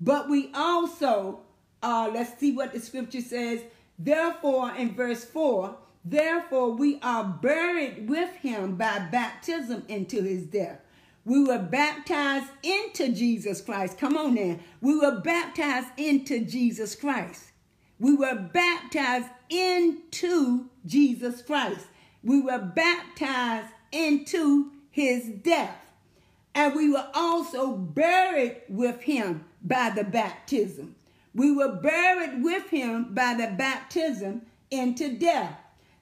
But we also, uh, let's see what the scripture says. Therefore, in verse 4, therefore we are buried with him by baptism into his death. We were baptized into Jesus Christ. Come on now. We were baptized into Jesus Christ. We were baptized into Jesus Christ. We were baptized into his death. And we were also buried with him by the baptism. We were buried with him by the baptism into death.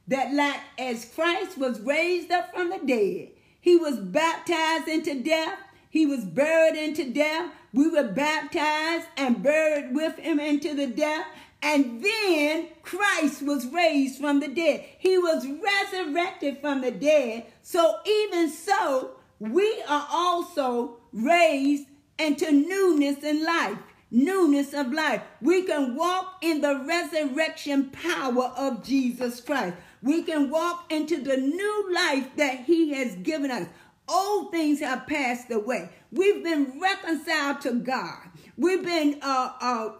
That like as Christ was raised up from the dead, he was baptized into death, he was buried into death. We were baptized and buried with him into the death. And then Christ was raised from the dead. He was resurrected from the dead. So even so, we are also raised into newness in life, newness of life. We can walk in the resurrection power of Jesus Christ. We can walk into the new life that he has given us. Old things have passed away. We've been reconciled to God. We've been uh, uh,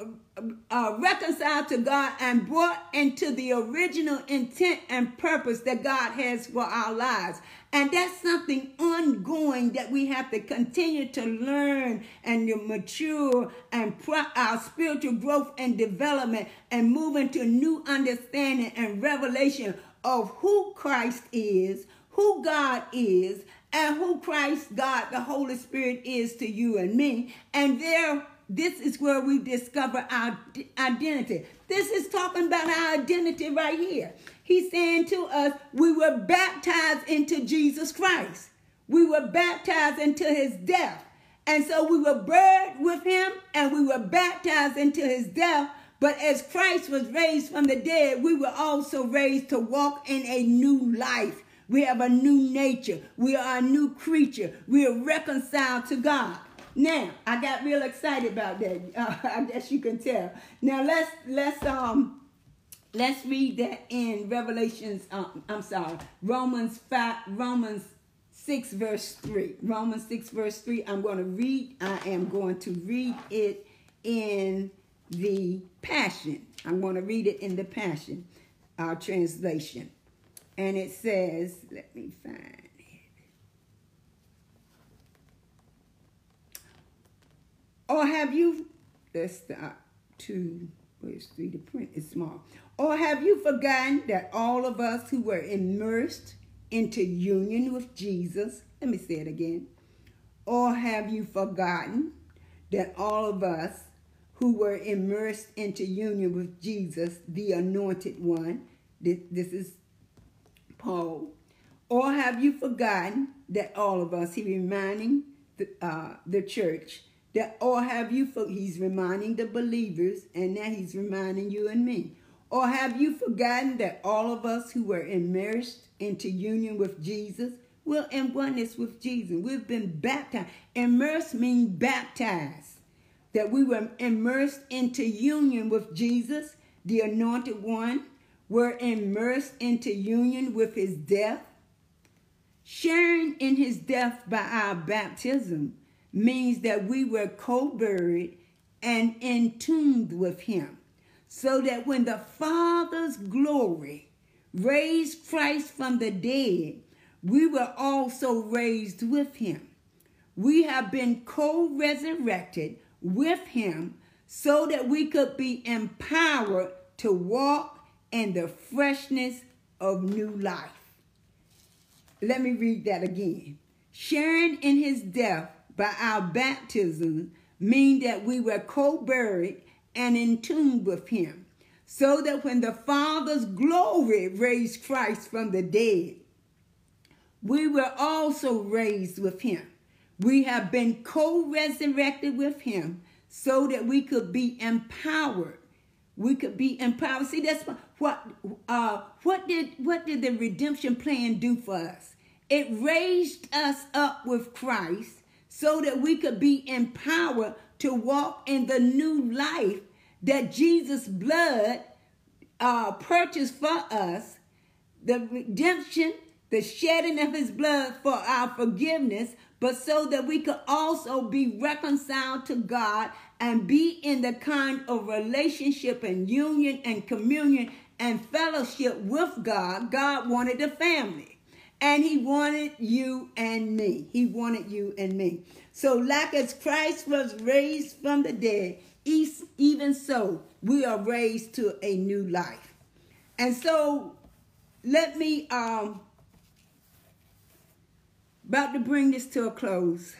uh, reconciled to God and brought into the original intent and purpose that God has for our lives. And that's something ongoing that we have to continue to learn and to mature and pro- our spiritual growth and development and move into new understanding and revelation of who Christ is, who God is, and who Christ, God, the Holy Spirit is to you and me. And there this is where we discover our identity. This is talking about our identity right here. He's saying to us, we were baptized into Jesus Christ. We were baptized into his death. And so we were buried with him and we were baptized into his death. But as Christ was raised from the dead, we were also raised to walk in a new life. We have a new nature. We are a new creature. We are reconciled to God. Now, I got real excited about that. Uh, I guess you can tell. Now let's let's um let's read that in Revelations. Um, I'm sorry, Romans five, Romans six verse three. Romans six verse three. I'm going to read. I am going to read it in the Passion. I'm going to read it in the Passion uh, translation, and it says, "Let me find." Or have you, let's start two, where's three, the print is small. Or have you forgotten that all of us who were immersed into union with Jesus, let me say it again. Or have you forgotten that all of us who were immersed into union with Jesus, the anointed one, this, this is Paul, or have you forgotten that all of us, he reminding the, uh, the church, that, or have you, he's reminding the believers, and now he's reminding you and me. Or have you forgotten that all of us who were immersed into union with Jesus, well, in oneness with Jesus, we've been baptized. Immersed means baptized. That we were immersed into union with Jesus, the anointed one. We're immersed into union with his death. Sharing in his death by our baptism means that we were co-buried and entombed with him, so that when the Father's glory raised Christ from the dead, we were also raised with him. We have been co-resurrected with him so that we could be empowered to walk in the freshness of new life. Let me read that again. Sharing in his death by our baptism mean that we were co-buried and entombed with him, so that when the Father's glory raised Christ from the dead, we were also raised with him. We have been co-resurrected with him so that we could be empowered we could be empowered. See, that's what uh, what did what did the redemption plan do for us? It raised us up with Christ so that we could be empowered to walk in the new life that Jesus' blood uh, purchased for us, the redemption, the shedding of his blood for our forgiveness, but so that we could also be reconciled to God and be in the kind of relationship and union and communion and fellowship with God. God wanted a family. And he wanted you and me. He wanted you and me. So, like as Christ was raised from the dead, even so, we are raised to a new life. And so, let me um about to bring this to a close.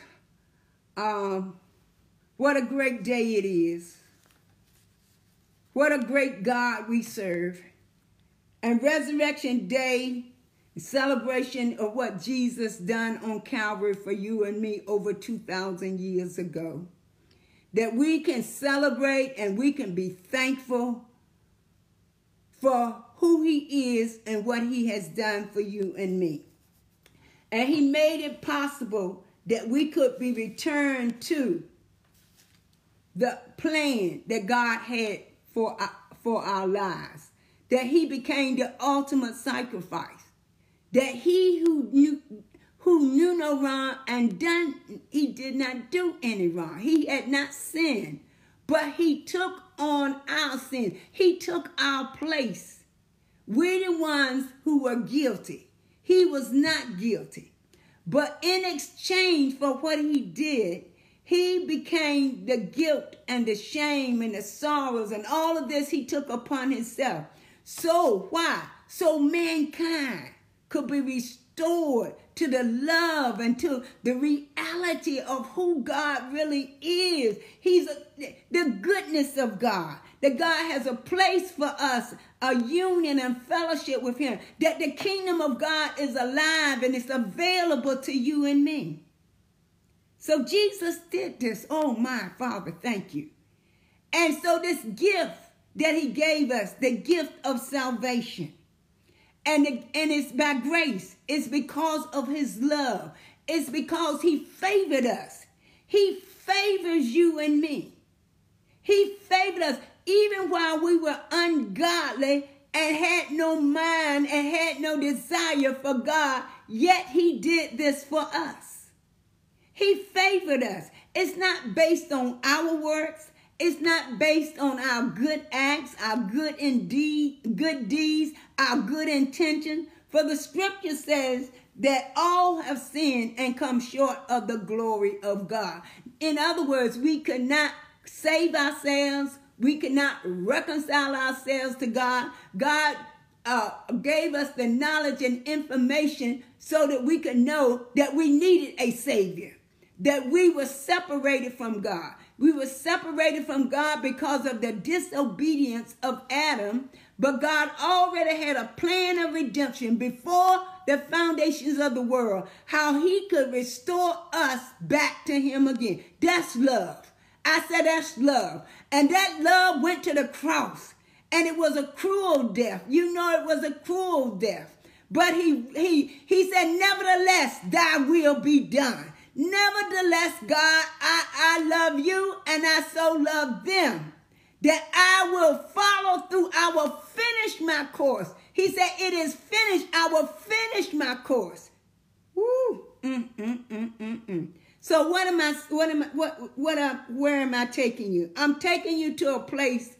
Um, what a great day it is. What a great God we serve. And Resurrection Day, celebration of what Jesus done on Calvary for you and me over 2,000 years ago. That we can celebrate and we can be thankful for who he is and what he has done for you and me. And he made it possible that we could be returned to the plan that God had for our, for our lives. That he became the ultimate sacrifice. That he who knew who knew no wrong and done he did not do any wrong. He had not sinned, but he took on our sin. He took our place. We're the ones who were guilty. He was not guilty. But in exchange for what he did, he became the guilt and the shame and the sorrows and all of this he took upon himself. So, why? So mankind could be restored to the love and to the reality of who God really is. He's a, the goodness of God that God has a place for us, a union and fellowship with Him, that the kingdom of God is alive and it's available to you and me. So Jesus did this. Oh, my Father, thank you. And so, this gift that He gave us, the gift of salvation, and, and it's by grace, it's because of His love, it's because He favored us. He favors you and me. He favored us even while we were ungodly and had no mind and had no desire for God, yet He did this for us. He favored us. It's not based on our works. It's not based on our good acts, our good indeed, good deeds, our good intention. For the scripture says that all have sinned and come short of the glory of God. In other words, we could not save ourselves. We could not reconcile ourselves to God. God uh, gave us the knowledge and information so that we could know that we needed a Savior, that we were separated from God. We were separated from God because of the disobedience of Adam, but God already had a plan of redemption before the foundations of the world, how he could restore us back to him again. That's love. I said that's love. And that love went to the cross. And it was a cruel death. You know it was a cruel death. But he he he said, Nevertheless, thy will be done. Nevertheless, God, I, I love you and I so love them that I will follow through. I will finish my course. He said, It is finished. I will finish my course. Woo. Mm, mm, mm, mm, mm. So what am I what am I what what am where am I taking you? I'm taking you to a place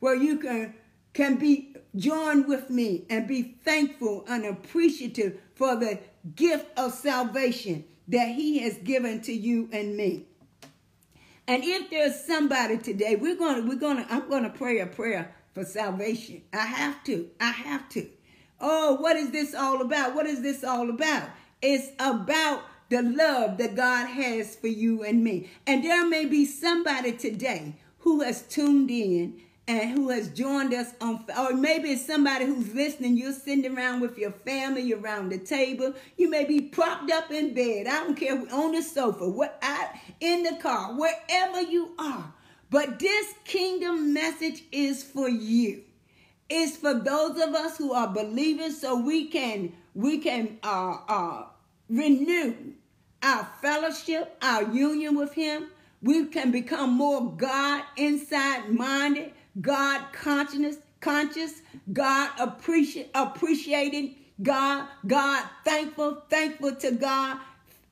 where you can can be joined with me and be thankful and appreciative for the gift of salvation that he has given to you and me. And if there's somebody today, we're going to we're going to I'm going to pray a prayer for salvation. I have to. I have to. Oh, what is this all about? What is this all about? It's about the love that God has for you and me. And there may be somebody today who has tuned in and who has joined us on, or maybe it's somebody who's listening. You're sitting around with your family around the table. You may be propped up in bed. I don't care on the sofa, what I, in the car, wherever you are. But this kingdom message is for you. It's for those of us who are believers so we can we can uh, uh, renew our fellowship, our union with him. We can become more God inside minded, God conscious, conscious, God appreciate, appreciating God, God thankful, thankful to God,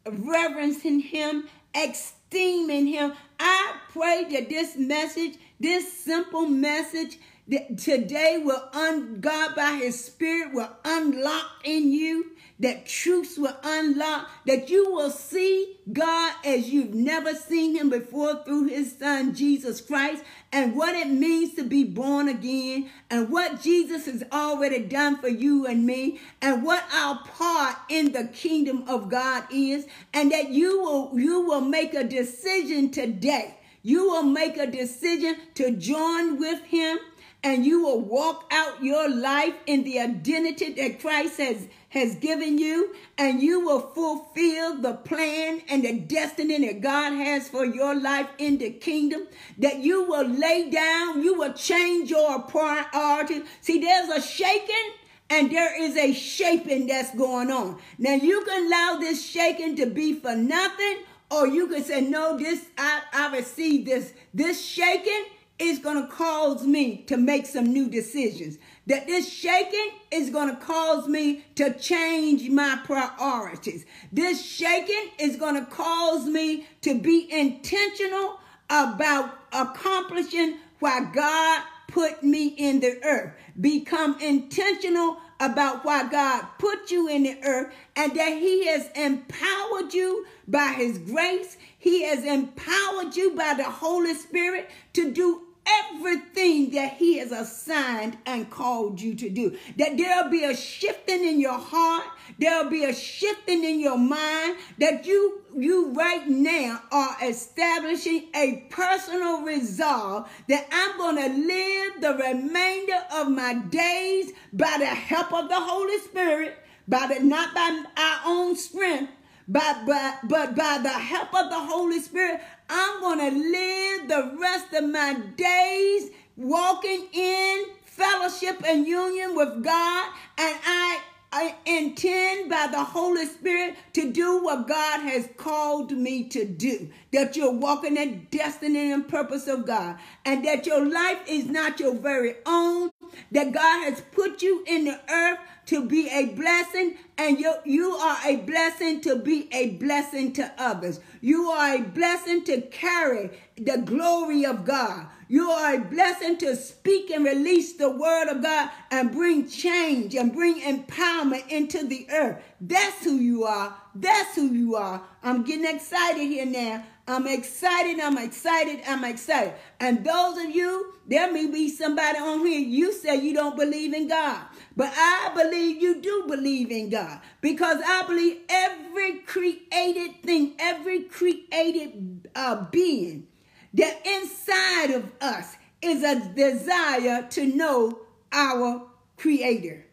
reverencing him, esteeming him. I pray that this message, this simple message, that today will un God by his spirit will unlock in you that truths will unlock, that you will see God as you've never seen him before through his son Jesus Christ and what it means to be born again and what Jesus has already done for you and me and what our part in the kingdom of God is and that you will you will make a decision today. You will make a decision to join with him and you will walk out your life in the identity that Christ has, has given you, and you will fulfill the plan and the destiny that God has for your life in the kingdom. That you will lay down, you will change your priorities. See, there's a shaking and there is a shaping that's going on. Now you can allow this shaking to be for nothing, or you can say, No, this I, I received this. This shaking is going to cause me to make some new decisions. That this shaking is going to cause me to change my priorities. This shaking is going to cause me to be intentional about accomplishing why God put me in the earth. Become intentional about why God put you in the earth and that He has empowered you by His grace. He has empowered you by the Holy Spirit to do everything that he has assigned and called you to do. That there'll be a shifting in your heart, there'll be a shifting in your mind that you you right now are establishing a personal resolve that I'm going to live the remainder of my days by the help of the Holy Spirit, by the not by our own strength, but, but, but by the help of the Holy Spirit, I'm going to live the rest of my days walking in fellowship and union with God. And I, I intend by the Holy Spirit to do what God has called me to do. That you're walking in destiny and purpose of God. And that your life is not your very own. That God has put you in the earth to be a blessing, and you, you are a blessing to be a blessing to others. You are a blessing to carry the glory of God. You are a blessing to speak and release the word of God and bring change and bring empowerment into the earth. That's who you are. That's who you are. I'm getting excited here now. I'm excited. I'm excited. I'm excited. And those of you, there may be somebody on here, you say you don't believe in God. But I believe you do believe in God because I believe every created thing, every created uh, being that inside of us is a desire to know our Creator.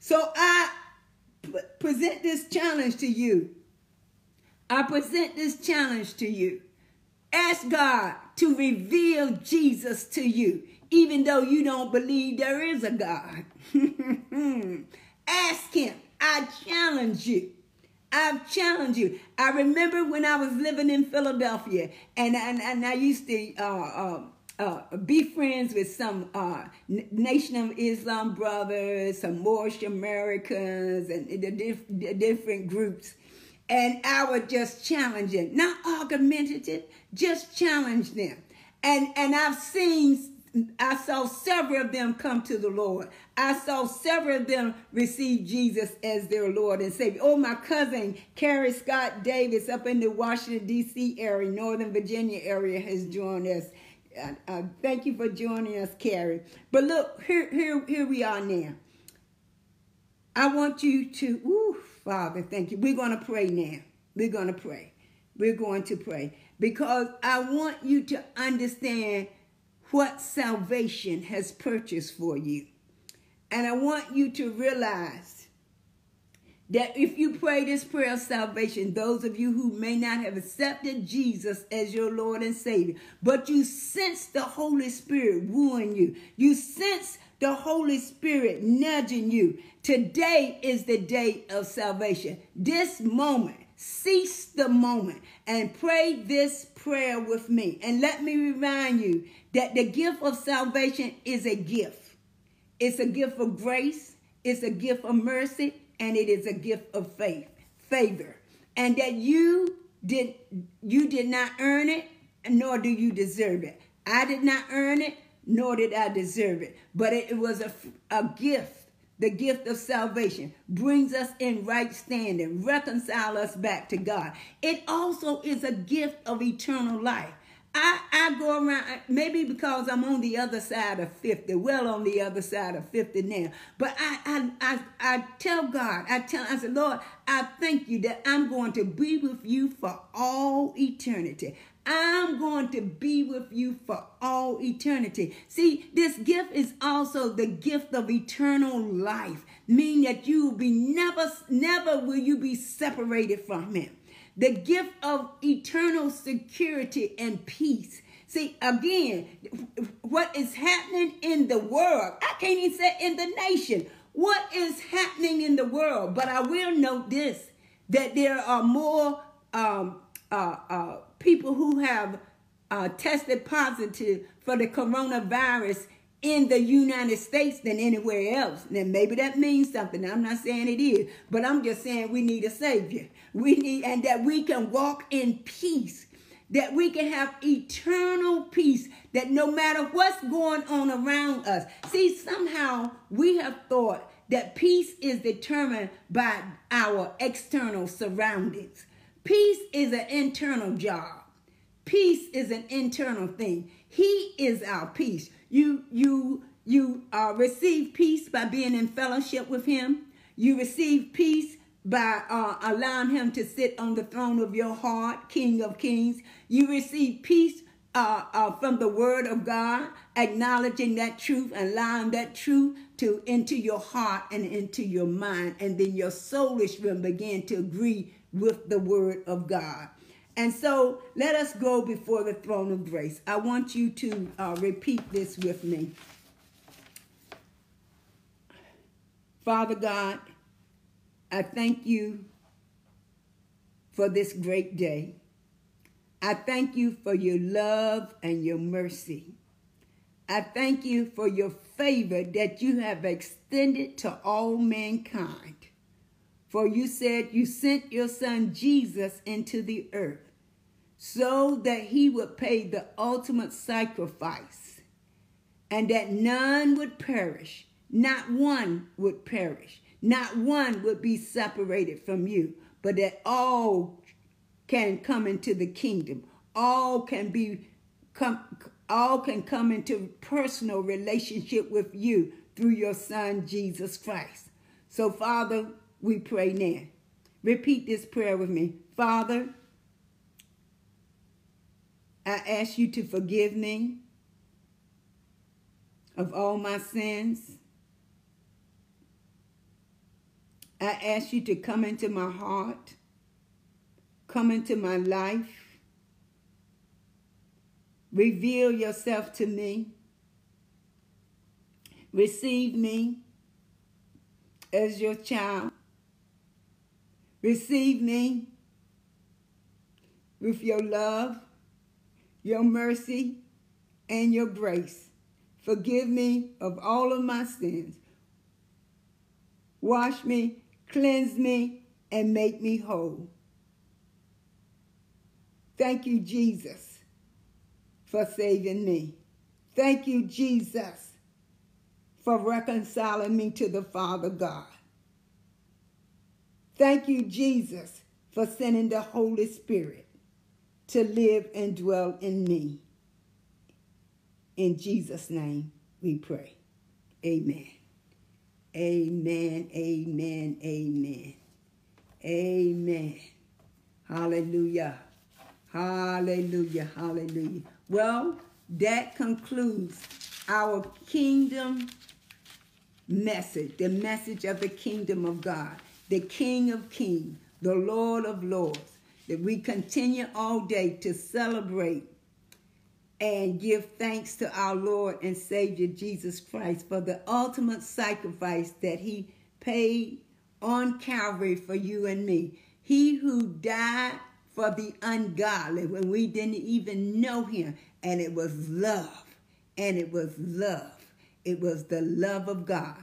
So I present this challenge to you. I present this challenge to you. Ask God to reveal Jesus to you, even though you don't believe there is a God. Ask Him. I challenge you. I've challenged you. I remember when I was living in Philadelphia, and and, and I used to uh, uh, uh, be friends with some uh, Nation of Islam brothers, some Moorish Americans, and the, diff- the different groups. And I would just challenge them, not argumentative, just challenge them. And and I've seen I saw several of them come to the Lord. I saw several of them receive Jesus as their Lord and Savior. Oh, my cousin, Carrie Scott Davis, up in the Washington, D.C. area, Northern Virginia area, has joined us. Uh, uh, thank you for joining us, Carrie. But look, here, here, here we are now. I want you to, ooh, Father, thank you. We're going to pray now. We're going to pray. We're going to pray because I want you to understand what salvation has purchased for you. And I want you to realize that if you pray this prayer of salvation, those of you who may not have accepted Jesus as your Lord and Savior, but you sense the Holy Spirit wooing you, you sense the Holy Spirit nudging you. Today is the day of salvation. This moment, cease the moment and pray this prayer with me. And let me remind you that the gift of salvation is a gift. It's a gift of grace, it's a gift of mercy, and it is a gift of faith, favor. And that you did you did not earn it, nor do you deserve it. I did not earn it, nor did I deserve it. But it, was a, a gift. The gift of salvation brings us in right standing, reconcile us back to God. It also is a gift of eternal life. I, I go around, maybe because I'm on the other side of 50, well on the other side of 50 now. But I, I, I, I tell God, I tell, I said, Lord, I thank you that I'm going to be with you for all eternity. I'm going to be with you for all eternity. See, this gift is also the gift of eternal life, meaning that you will be never, never will you be separated from him the gift of eternal security and peace. See, again, what is happening in the world, I can't even say in the nation, what is happening in the world? But I will note this that there are more um, uh, uh, people who have uh, tested positive for the coronavirus in the United States than anywhere else. Now, maybe that means something. I'm not saying it is, but I'm just saying we need a Savior. We need, and that we can walk in peace, that we can have eternal peace, that no matter what's going on around us. See, somehow we have thought that peace is determined by our external surroundings. Peace is an internal job. Peace is an internal thing. He is our peace. You you you uh, receive peace by being in fellowship with Him. You receive peace by uh, allowing Him to sit on the throne of your heart, King of Kings. You receive peace uh, uh, from the Word of God, acknowledging that truth, and allowing that truth to into your heart and into your mind, and then your soulish will begin to agree with the Word of God. And so let us go before the throne of grace. I want you to uh, repeat this with me. Father God, I thank you for this great day. I thank you for your love and your mercy. I thank you for your favor that you have extended to all mankind. For you said you sent your son Jesus into the earth so that he would pay the ultimate sacrifice and that none would perish, not one would perish, not one would be separated from you, but that all can come into the kingdom. All can be come all can come into personal relationship with you through your son Jesus Christ. So Father, we pray now. Repeat this prayer with me. Father, I ask you to forgive me of all my sins. I ask you to come into my heart, come into my life, reveal yourself to me, receive me as your child, receive me with your love, your mercy, and your grace. Forgive me of all of my sins. Wash me, cleanse me, and make me whole. Thank you, Jesus, for saving me. Thank you, Jesus, for reconciling me to the Father God. Thank you, Jesus, for sending the Holy Spirit to live and dwell in me. In Jesus' name we pray. Amen. Amen, amen, amen. Amen. Hallelujah. Hallelujah. Hallelujah. Well, that concludes our kingdom message, the message of the kingdom of God. The King of Kings, the Lord of Lords, that we continue all day to celebrate and give thanks to our Lord and Savior Jesus Christ for the ultimate sacrifice that he paid on Calvary for you and me. He who died for the ungodly when we didn't even know him. And it was love. And it was love. It was the love of God.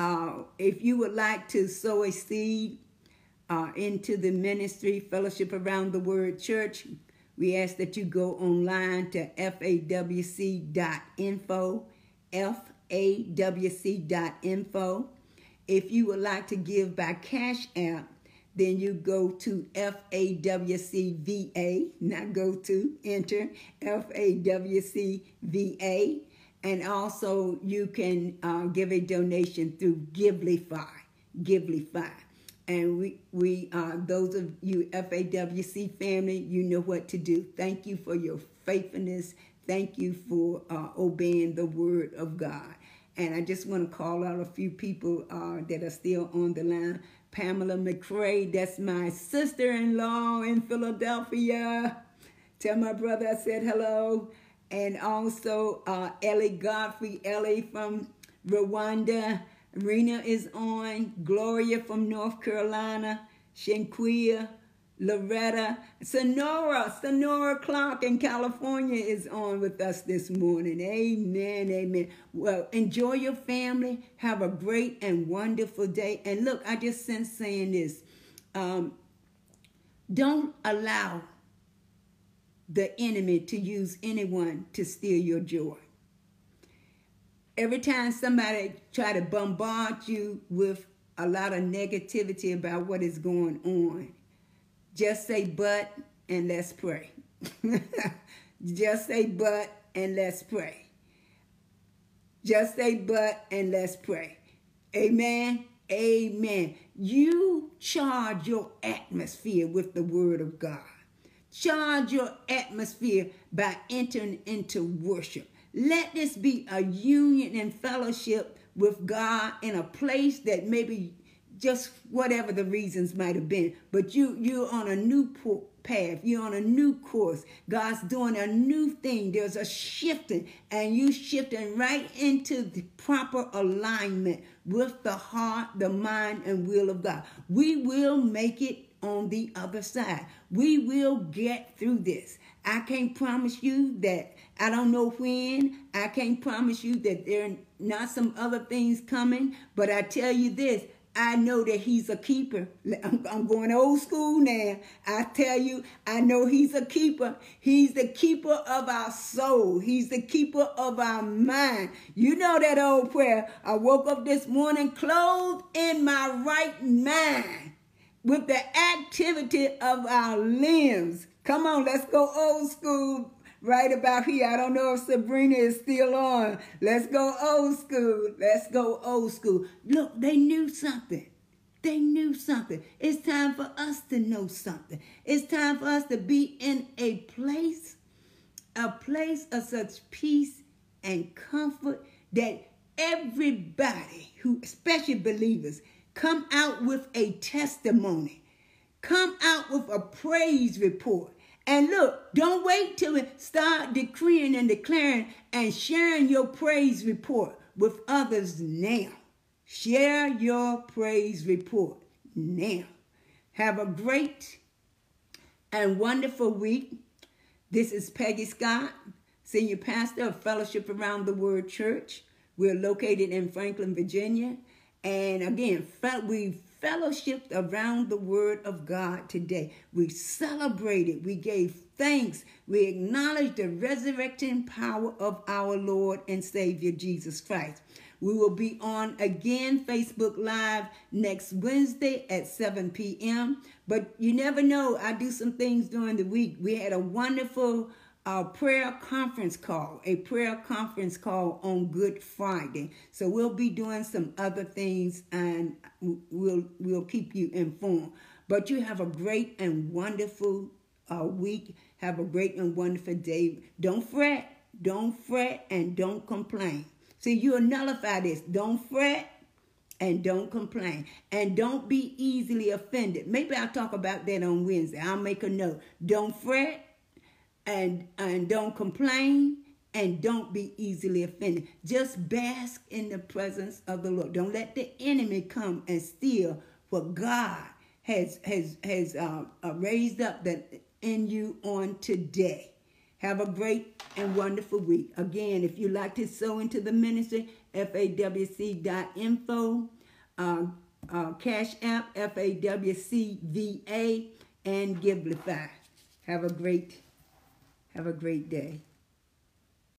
Uh, if you would like to sow a seed uh, into the ministry, Fellowship Around the Word Church, we ask that you go online to fawc.info, fawc.info. If you would like to give by Cash App, then you go to FAWCVA, not go to, enter FAWCVA. And also you can uh, give a donation through Givelify, Givelify. And we, we uh, those of you FAWC family, you know what to do. Thank you for your faithfulness. Thank you for uh, obeying the word of God. And I just want to call out a few people uh, that are still on the line. Pamela McCray, that's my sister-in-law in Philadelphia. Tell my brother I said hello. And also uh, Ellie Godfrey, Ellie from Rwanda. Rena is on. Gloria from North Carolina. Shanquia, Loretta, Sonora, Sonora Clark in California is on with us this morning. Amen, amen. Well, enjoy your family. Have a great and wonderful day. And look, I just sense saying this. Um, don't allow the enemy to use anyone to steal your joy. Every time somebody try to bombard you with a lot of negativity about what is going on, just say but and let's pray. Just say but and let's pray. Just say but and let's pray. Amen. Amen. You charge your atmosphere with the word of God. Charge your atmosphere by entering into worship. Let this be a union and fellowship with God in a place that maybe just whatever the reasons might have been, but you you're on a new path. You're on a new course. God's doing a new thing. There's a shifting, and you shifting right into the proper alignment with the heart, the mind, and will of God. We will make it on the other side. We will get through this. I can't promise you that I don't know when. I can't promise you that there are not some other things coming, but I tell you this I know that he's a keeper. I'm, I'm, going old school now. I tell you, I know he's a keeper. He's the keeper of our soul. He's the keeper of our mind. You know that old prayer. I woke up this morning clothed in my right mind with the activity of our limbs. Come on, let's go old school right about here. I don't know if Sabrina is still on. Let's go old school. Let's go old school. Look, they knew something. They knew something. It's time for us to know something. It's time for us to be in a place, a place of such peace and comfort that everybody who, especially believers, come out with a testimony. Come out with a praise report and look, don't wait till it start decreeing and declaring and sharing your praise report with others now. Share your praise report now. Have a great and wonderful week. This is Peggy Scott, Senior Pastor of Fellowship Around the Word Church. We're located in Franklin, Virginia. And again, we fellowshiped around the word of God today. We celebrated, we gave thanks, we acknowledged the resurrecting power of our Lord and Savior Jesus Christ. We will be on again Facebook Live next Wednesday at 7 p.m. But you never know, I do some things during the week. We had a wonderful a prayer conference call, a prayer conference call on Good Friday. So we'll be doing some other things and we'll we'll keep you informed. But you have a great and wonderful uh, week. Have a great and wonderful day. Don't fret, don't fret, and don't complain. See, you'll nullify this. Don't fret and don't complain and don't be easily offended. Maybe I'll talk about that on Wednesday. I'll make a note. Don't fret and and don't complain and don't be easily offended. Just bask in the presence of the Lord. Don't let the enemy come and steal what God has has has uh, uh, raised up that in you on today. Have a great and wonderful week. Again, if you'd like to sow into the ministry, fawc.info, uh, uh, Cash App, FAWCVA, and Givelify. Have a great, have a great day.